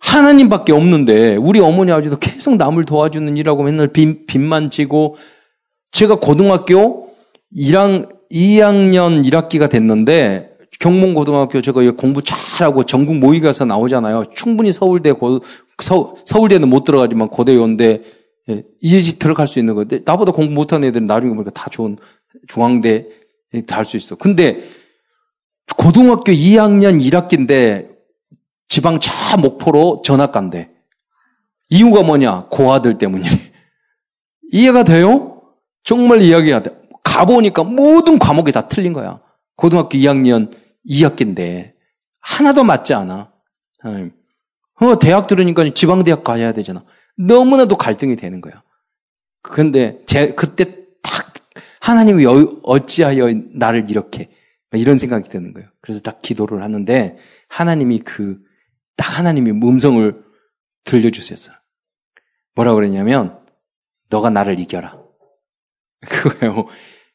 하나님밖에 없는데 우리 어머니 아버지도 계속 남을 도와주는 일하고 맨날 빚, 빚만 지고 제가 고등학교 1학, 2학년 1학기가 됐는데 경몽고등학교 제가 공부 잘하고 전국 모의 가서 나오잖아요. 충분히 서울대 고, 서, 서울대는 못 들어가지만 고대 연대 예, 이제 들어갈 수 있는 건데 나보다 공부 못하는 애들은 나중에 보니까 다 좋은 중앙대 다 할 수 있어. 근데 고등학교 2학년 1학기인데 지방 저 목포로 전학 간대. 이유가 뭐냐? 고아들 때문이래. 이해가 돼요? 정말 이야기가 돼. 가보니까 모든 과목이 다 틀린 거야. 고등학교 2학년 2학기인데 하나도 맞지 않아. 어, 대학 들으니까 지방대학 가야 되잖아. 너무나도 갈등이 되는 거야. 근데 제 그때 딱 하나님이 어찌하여 나를 이렇게 이런 생각이 드는 거예요. 그래서 딱 기도를 하는데 하나님이 그 딱 하나님이 음성을 들려주셨어요. 뭐라 그랬냐면 너가 나를 이겨라. 그거예요.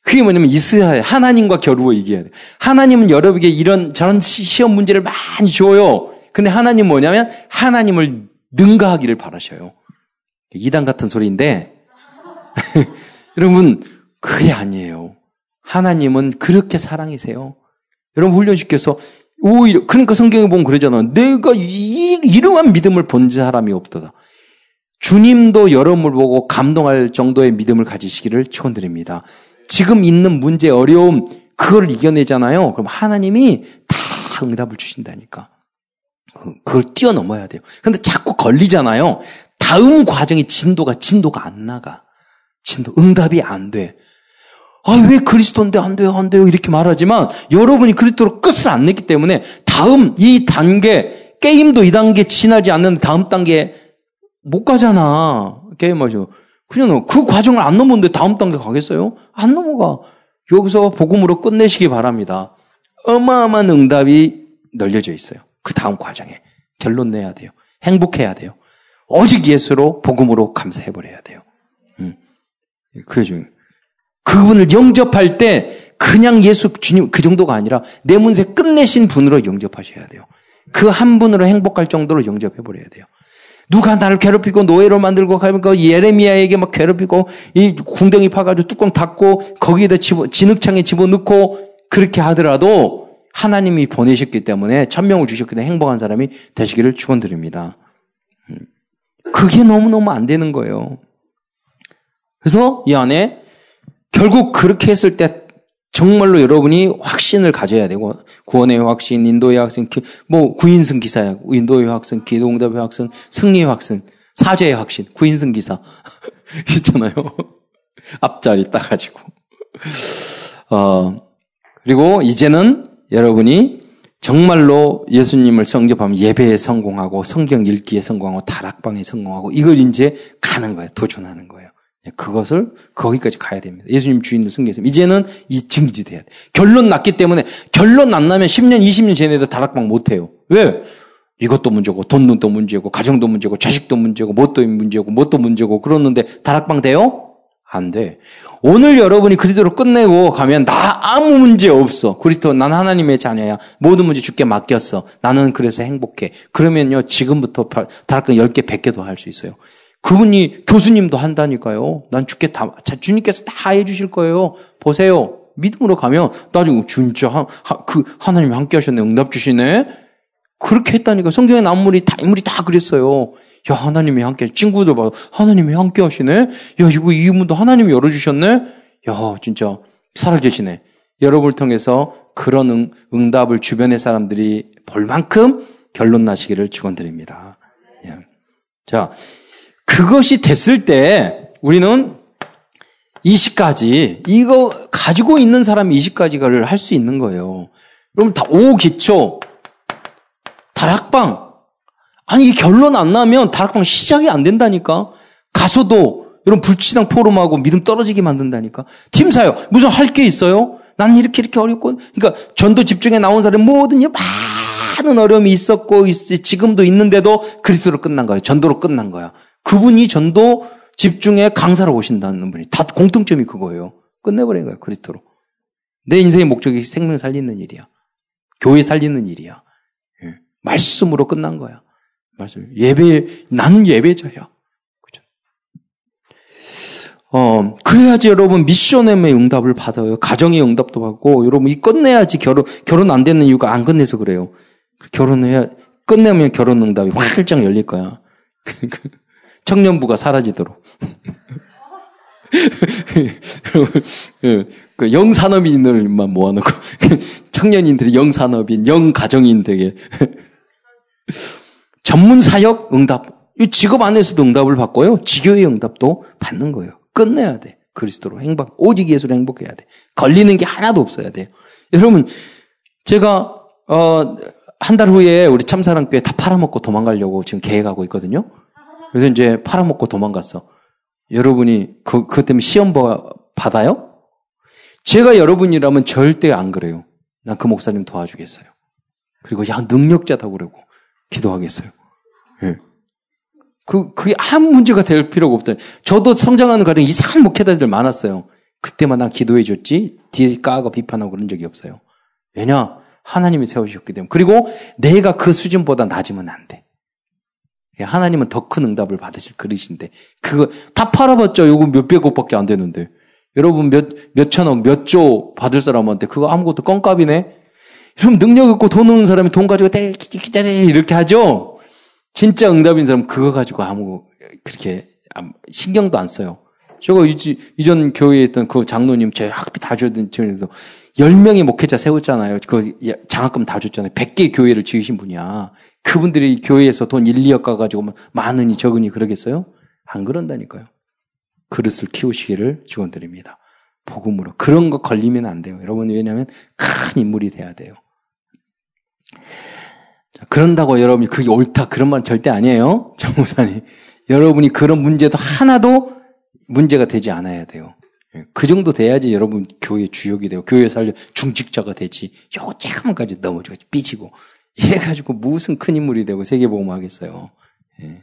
그게 뭐냐면 이스라엘 하나님과 겨루어 이겨야 돼. 하나님은 여러분에게 이런 저런 시험 문제를 많이 줘요. 근데 하나님 뭐냐면 하나님을 능가하기를 바라셔요. 이단 같은 소리인데 여러분 그게 아니에요. 하나님은 그렇게 사랑이세요. 여러분 훈련시켜서 오히려 그러니까 성경에 보면 그러잖아. 내가 이, 이러한 믿음을 본 사람이 없도다. 주님도 여러분을 보고 감동할 정도의 믿음을 가지시기를 축원드립니다. 지금 있는 문제 어려움 그걸 이겨내잖아요. 그럼 하나님이 다 응답을 주신다니까. 그, 그걸 뛰어넘어야 돼요. 근데 자꾸 걸리잖아요. 다음 과정의 진도가 진도가 안 나가. 진도 응답이 안 돼. 아, 왜 그리스도인데 안 돼요, 안 돼요, 이렇게 말하지만 여러분이 그리스도로 끝을 안 냈기 때문에 다음 이 단계, 게임도 이 단계 지나지 않는 다음 단계 못 가잖아. 게임하죠. 그냥 그 과정을 안 넘었는데 다음 단계 가겠어요? 안 넘어가. 여기서 복음으로 끝내시기 바랍니다. 어마어마한 응답이 널려져 있어요. 그 다음 과정에. 결론 내야 돼요. 행복해야 돼요. 오직 예수로 복음으로 감사해버려야 돼요. 음. 그게 중요해요. 그분을 영접할 때 그냥 예수 주님 그 정도가 아니라 내 문제 끝내신 분으로 영접하셔야 돼요. 그 한 분으로 행복할 정도로 영접해 버려야 돼요. 누가 나를 괴롭히고 노예로 만들고 가니까 그 예레미야에게 막 괴롭히고 이 궁덩이 파가지고 뚜껑 닫고 거기에다 집어 진흙창에 집어넣고 그렇게 하더라도 하나님이 보내셨기 때문에 천명을 주셨기 때문에 행복한 사람이 되시기를 축원드립니다. 음. 그게 너무 너무 안 되는 거예요. 그래서 이 안에 결국 그렇게 했을 때 정말로 여러분이 확신을 가져야 되고 구원의 확신, 인도의 확신, 뭐 구인승 기사야. 인도의 확신, 기도응답의 확신, 승리의 확신, 사죄의 확신, 구인승 기사 있잖아요. 앞자리 따가지고. 어 그리고 이제는 여러분이 정말로 예수님을 성접하면 예배에 성공하고 성경 읽기에 성공하고 다락방에 성공하고 이걸 이제 가는 거예요. 도전하는 거예요. 예, 그것을 거기까지 가야 됩니다. 예수님 주인을 승계했습니다. 이제는 이 증지 돼야 돼. 결론 났기 때문에 결론 안 나면 10년, 20년 전에도 다락방 못 해요. 왜? 이것도 문제고 돈도 문제고 가정도 문제고 자식도 문제고 뭣도 문제고 뭣도 문제고 그러는데 다락방 돼요? 안 돼. 오늘 여러분이 그리스도로 끝내고 가면 나 아무 문제 없어. 그리스도 난 하나님의 자녀야. 모든 문제 주께 맡겼어. 나는 그래서 행복해. 그러면요 지금부터 다락방 10개, 100개도 할 수 있어요. 그분이 교수님도 한다니까요. 난 주께 다, 주님께서 다 해주실 거예요. 보세요. 믿음으로 가면 나중에 진짜 하, 하, 그 하나님이 함께 하셨네. 응답 주시네. 그렇게 했다니까. 성경의 남물이 다 인물이 다 그랬어요. 야 하나님이 함께 친구들 봐. 하나님이 함께 하시네. 야 이거 이 문도 하나님이 열어주셨네. 야 진짜 살아계시네. 여러분을 통해서 그런 응, 응답을 주변의 사람들이 볼 만큼 결론 나시기를 축원드립니다. 예. 자. 그것이 됐을 때 우리는 20가지 이거 가지고 있는 사람이 20가지를 할 수 있는 거예요. 여러분 다 오기초 다락방 아니 이 결론 안 나면 다락방 시작이 안 된다니까. 가서도 여러분 불치당 포럼하고 믿음 떨어지게 만든다니까. 팀 사요. 무슨 할 게 있어요? 나는 이렇게 이렇게 어렵고 그러니까 전도 집중에 나온 사람 모든 많은 어려움이 있었고 지금도 있는데도 그리스도로 끝난 거예요. 전도로 끝난 거야. 그분이 전도 집중에 강사로 오신다는 분이 다 공통점이 그거예요. 끝내버린 거예요. 그리스도로. 내 인생의 목적이 생명 살리는 일이야. 교회 살리는 일이야. 예. 말씀으로 끝난 거야. 말씀. 예배, 나는 예배자야. 그죠? 어, 그래야지 여러분 미션의 응답을 받아요. 가정의 응답도 받고, 여러분 이 끝내야지 결혼, 결혼 안 되는 이유가 안 끝내서 그래요. 결혼해야, 끝내면 결혼 응답이 활짝 열릴 거야. 청년부가 사라지도록. 그 영산업인들만 모아놓고 청년인들이 영산업인, 영가정인 되게 전문 사역 응답. 이 직업 안에서도 응답을 받고요. 지교의 응답도 받는 거예요. 끝내야 돼. 그리스도로 행복, 오직 예수로 행복해야 돼. 걸리는 게 하나도 없어야 돼요. 여러분, 제가, 어, 한 달 후에 우리 참사랑교회 다 팔아먹고 도망가려고 지금 계획하고 있거든요. 그래서 이제 팔아먹고 도망갔어. 여러분이 그, 그것 때문에 시험 받아요? 제가 여러분이라면 절대 안 그래요. 난 그 목사님 도와주겠어요. 그리고 야, 능력자다 그러고. 기도하겠어요. 예. 그, 그게 아무 문제가 될 필요가 없다. 저도 성장하는 과정에 이상한 목회자들 많았어요. 그때만 난 기도해 줬지, 뒤에 까고 비판하고 그런 적이 없어요. 왜냐? 하나님이 세우셨기 때문에. 그리고 내가 그 수준보다 낮으면 안 돼. 예, 하나님은 더 큰 응답을 받으실 그릇인데. 그거 다 팔아봤죠. 요거 몇백억밖에 안 되는데. 여러분 몇, 몇천억, 몇 조 받을 사람한테 그거 아무것도 껌값이네? 여러분 능력 있고 돈 없는 사람이 돈 가지고 떼기기기기 이렇게 하죠. 진짜 응답인 사람 그거 가지고 아무 그렇게 신경도 안 써요. 제가 이전 교회에 있던 그 장로님 제 학비 다 주던 지금도 10명의 목회자 세웠잖아요. 그 장학금 다 줬잖아요. 100개 교회를 지으신 분이야. 그분들이 교회에서 돈 1, 2억 가가지고 많으니 적으니 그러겠어요? 안 그런다니까요. 그릇을 키우시기를 축원드립니다. 복음으로. 그런 거 걸리면 안 돼요. 여러분, 왜냐하면 큰 인물이 돼야 돼요. 그런다고 여러분이 그게 옳다 그런 말 절대 아니에요. 정무사님. 여러분이 그런 문제도 하나도 문제가 되지 않아야 돼요. 예, 그 정도 돼야지 여러분 교회 주역이 되고 교회 살려 중직자가 되지. 요거 조금까지 넘어지고 삐지고 이래가지고 무슨 큰 인물이 되고 세계보험 하겠어요. 예.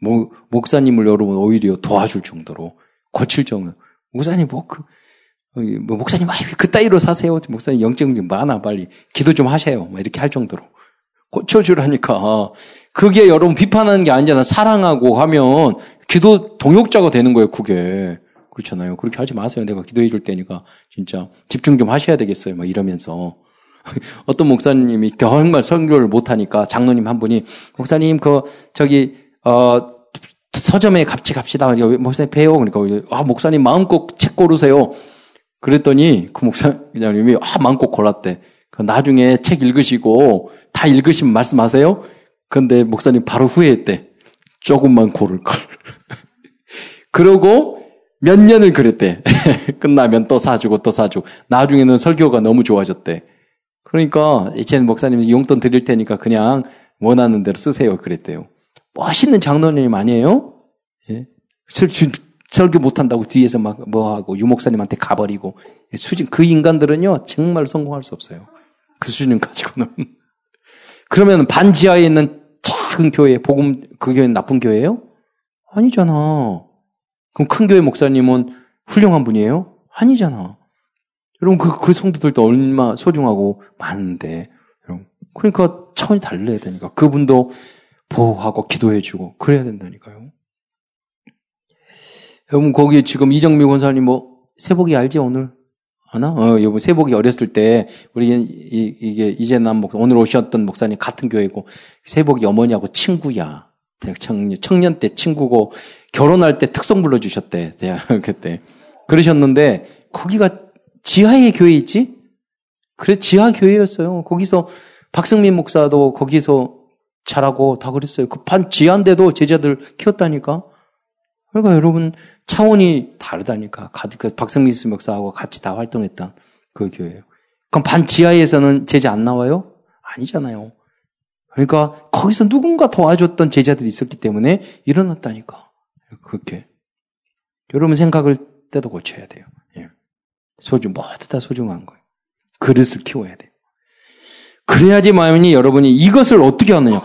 목, 목사님을 여러분 오히려 도와줄 정도로 고칠 정도. 목사님 뭐 그, 뭐 목사님 아이 그 따위로 사세요. 목사님 영적 좀 많아 빨리 기도 좀 하세요. 뭐 이렇게 할 정도로. 고쳐주라니까. 그게 여러분 비판하는 게 아니잖아. 사랑하고 하면 기도 동역자가 되는 거예요, 그게. 그렇잖아요. 그렇게 하지 마세요. 내가 기도해 줄 테니까 진짜 집중 좀 하셔야 되겠어요. 막 이러면서. 어떤 목사님이 정말 설교를 못하니까 장로님 한 분이 목사님 그 저기 어 서점에 같이 갑시다. 목사님 배워. 그러니까 아 목사님 마음껏 책 고르세요. 그랬더니 그 목사님이 아 마음껏 골랐대. 그 나중에 책 읽으시고 다 읽으시면 말씀하세요. 근데 목사님 바로 후회했대. 조금만 고를 걸. 그러고 몇 년을 그랬대. 끝나면 또 사주고 또 사주고. 나중에는 설교가 너무 좋아졌대. 그러니까 이제는 목사님 용돈 드릴 테니까 그냥 원하는 대로 쓰세요. 그랬대요. 멋있는 장로님 아니에요? 예? 설교 못한다고 뒤에서 막 뭐 하고 유목사님한테 가버리고 수준 그 인간들은요 정말 성공할 수 없어요. 그 수준 가지고는. 그러면 반지하에 있는 작은 교회, 복음, 그 교회는 나쁜 교회예요? 아니잖아. 그럼 큰 교회 목사님은 훌륭한 분이에요? 아니잖아. 여러분, 그, 그 성도들도 얼마 소중하고 많은데, 여러분. 그러니까 차원이 달라야 되니까. 그분도 보호하고 기도해주고, 그래야 된다니까요. 여러분, 거기 지금 이정미 권사님 뭐, 세복이 알지, 오늘? 하나? 어, 여보, 세복이 어렸을 때, 우리, 이, 이게, 이제 남 목, 오늘 오셨던 목사님 같은 교회고, 세복이 어머니하고 친구야. 청년, 청년 때 친구고, 결혼할 때 특성 불러주셨대, 그때. 그러셨는데, 거기가 지하의 교회 있지? 그래, 지하 교회였어요. 거기서, 박승민 목사도 거기서 자라고 다 그랬어요. 그반 지하인데도 제자들 키웠다니까? 그러니까 여러분, 차원이 다르다니까. 그 박성민 목사하고 같이 다 활동했던 그 교회예요. 그럼 반 지하에서는 제자 안 나와요? 아니잖아요. 그러니까 거기서 누군가 도와줬던 제자들이 있었기 때문에 일어났다니까. 그렇게. 여러분 생각을 때도 고쳐야 돼요. 예. 소중, 모두 다 소중한 거예요. 그릇을 키워야 돼요. 그래야지만이 여러분이 이것을 어떻게 하느냐.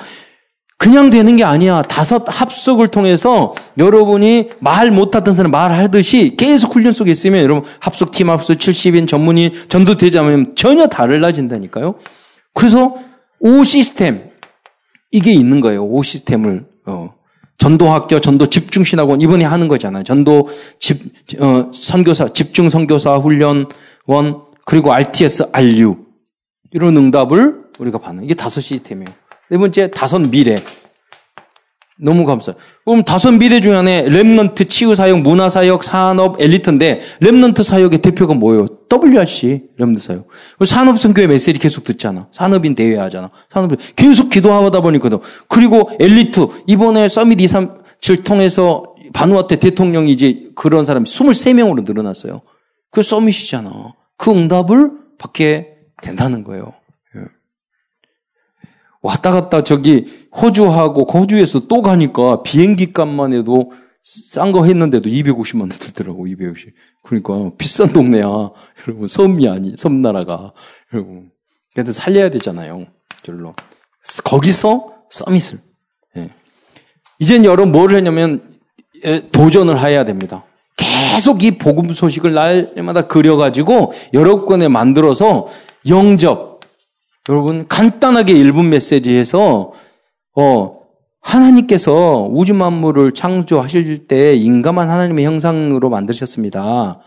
그냥 되는 게 아니야. 다섯 합숙을 통해서 여러분이 말 못하던 사람 말하듯이 계속 훈련 속에 있으면 여러분 합숙, 팀 합숙, 70인 전문의 전도되자면 전혀 달라진다니까요. 그래서 오 시스템 이게 있는 거예요. 오 시스템을 어. 전도학교, 전도 집중신학원 이번에 하는 거잖아요. 전도 집 어, 선교사 집중 선교사 훈련원 그리고 RTS RU 이런 응답을 우리가 받는 이게 다섯 시스템이에요. 네 번째 다섯 미래. 너무 감사해요. 그럼 다섯 미래 중에 하나에 Remnant, 치유사역, 문화사역, 산업, 엘리트인데 Remnant 사역의 대표가 뭐예요? WRC Remnant 사역. 산업 선교회 메시지 계속 듣잖아. 산업인 대회 하잖아. 산업인 계속 기도하다 보니까도 그리고 엘리트 이번에 summit 2, 3, 7 통해서 바누아테 대통령이 이제 그런 사람이 23명으로 늘어났어요. 그 서밋이잖아. 그 응답을 받게 된다는 거예요. 왔다 갔다 저기 호주하고 호주에서 또 가니까 비행기 값만 해도 싼 거 했는데도 250만 원 들더라고, 250. 그러니까 비싼 동네야. 여러분, 섬이 아니, 섬나라가. 여러분. 근데 살려야 되잖아요. 절로. 거기서 서밋을. 예. 이젠 여러분 뭘 했냐면, 예, 도전을 해야 됩니다. 계속 이 복음 소식을 날마다 그려가지고 여러 건에 만들어서 영접, 여러분 간단하게 1분 메시지에서 어 하나님께서 우주 만물을 창조하실 때 인간만 하나님의 형상으로 만드셨습니다.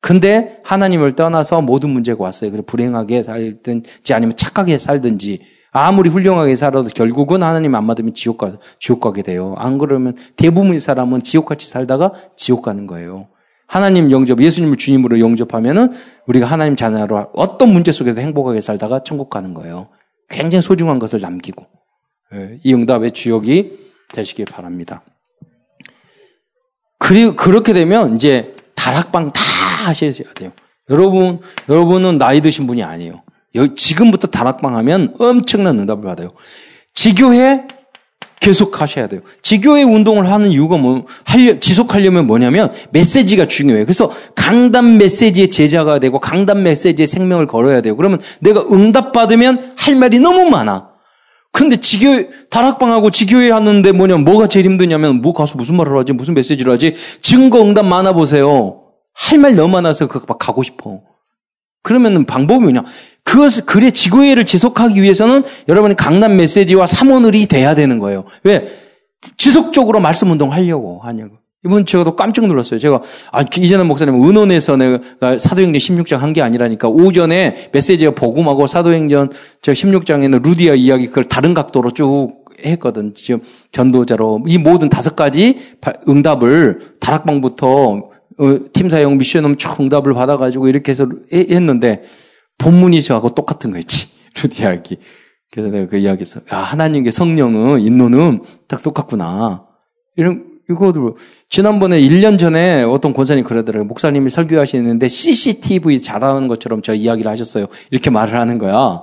근데 하나님을 떠나서 모든 문제가 왔어요. 그래 불행하게 살든지 아니면 착하게 살든지 아무리 훌륭하게 살아도 결국은 하나님 안 받으면 지옥 가 지옥 가게 돼요. 안 그러면 대부분의 사람은 지옥 같이 살다가 지옥 가는 거예요. 하나님 영접, 예수님을 주님으로 영접하면은 우리가 하나님 자녀로 어떤 문제 속에서 행복하게 살다가 천국 가는 거예요. 굉장히 소중한 것을 남기고. 예, 이 응답의 주역이 되시길 바랍니다. 그리, 그렇게 되면 이제 다락방 다 하셔야 돼요. 여러분, 여러분은 나이 드신 분이 아니에요. 지금부터 다락방 하면 엄청난 응답을 받아요. 지교회 계속 하셔야 돼요. 지교회 운동을 하는 이유가 뭐, 하려, 지속하려면 뭐냐면 메시지가 중요해요. 그래서 강단 메시지의 제자가 되고 강단 메시지의 생명을 걸어야 돼요. 그러면 내가 응답받으면 할 말이 너무 많아. 근데 지교회, 다락방하고 지교회 하는데 뭐냐, 뭐가 제일 힘드냐면 뭐 가서 무슨 말을 하지, 무슨 메시지를 하지, 증거 응답 많아 보세요. 할 말 너무 많아서 그거 막 가고 싶어. 그러면 방법이 뭐냐? 그것을, 그래, 지구회를 지속하기 위해서는 여러분이 강남 메시지와 삼원을이 돼야 되는 거예요. 왜? 지속적으로 말씀 운동 하려고 하냐고. 이번 주에도 깜짝 놀랐어요. 제가, 아, 이전에 목사님, 은원에서 내가 사도행전 16장 한 게 아니라니까 오전에 메시지가 복음하고 사도행전 저 16장에는 루디아 이야기 그걸 다른 각도로 쭉 했거든. 지금 전도자로. 이 모든 다섯 가지 응답을 다락방부터 어, 팀 사용 미션음 쭉 응답을 받아가지고 이렇게 해서 했는데 본문이 저하고 똑같은 거 있지. 루디 이야기. 그래서 내가 그 이야기에서, 야, 하나님께 성령은, 인노는 딱 똑같구나. 이런, 이거도, 지난번에 1년 전에 어떤 권사님 그러더라고요. 목사님이 설교하시는데 CCTV 잘하는 것처럼 저 이야기를 하셨어요. 이렇게 말을 하는 거야.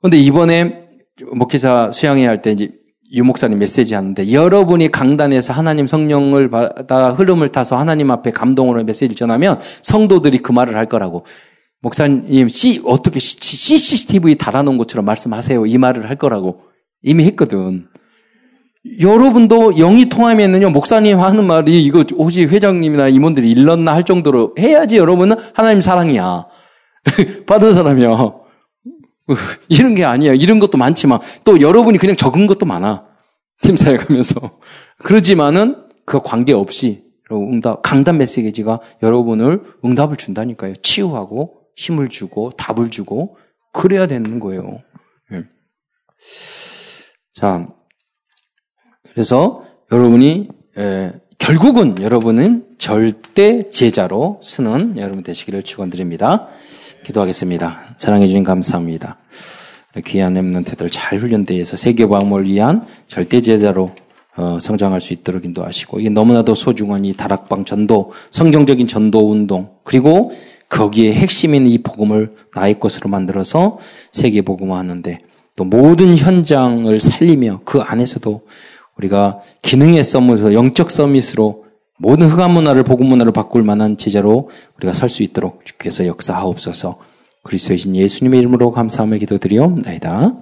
근데 이번에 목회자 수양회 할 때 이제 유 목사님 메시지 하는데 여러분이 강단에서 하나님 성령을 받아 흐름을 타서 하나님 앞에 감동으로 메시지를 전하면 성도들이 그 말을 할 거라고. 목사님, C, 어떻게 CCTV 달아놓은 것처럼 말씀하세요. 이 말을 할 거라고. 이미 했거든. 여러분도 영이 통하면은요, 목사님 하는 말이 이거 혹시 회장님이나 임원들이 일렀나 할 정도로 해야지 여러분은 하나님 사랑이야. 받은 사람이야. 이런 게 아니야. 이런 것도 많지만 또 여러분이 그냥 적은 것도 많아. 팀 사역하면서. 그러지만은 그 관계없이 응답, 강단 메시지가 여러분을 응답을 준다니까요. 치유하고 힘을 주고 답을 주고 그래야 되는 거예요. 예. 자, 그래서 여러분이 에, 결국은 여러분은 절대 제자로 쓰는 여러분 되시기를 축원드립니다. 기도하겠습니다. 사랑해 주님 감사합니다. 귀한 랩런트들 잘 훈련돼서 세계 방문을 위한 절대 제자로 어, 성장할 수 있도록 인도하시고 이게 너무나도 소중한 이 다락방 전도 성경적인 전도 운동 그리고 거기에 핵심인 이 복음을 나의 것으로 만들어서 세계 복음화하는데 또 모든 현장을 살리며 그 안에서도 우리가 기능의 서밋으로 영적 서밋으로 모든 흑암 문화를 복음 문화로 바꿀 만한 제자로 우리가 설 수 있도록 주께서 역사하옵소서. 그리스도이신 예수님의 이름으로 감사하며 기도드리옵나이다.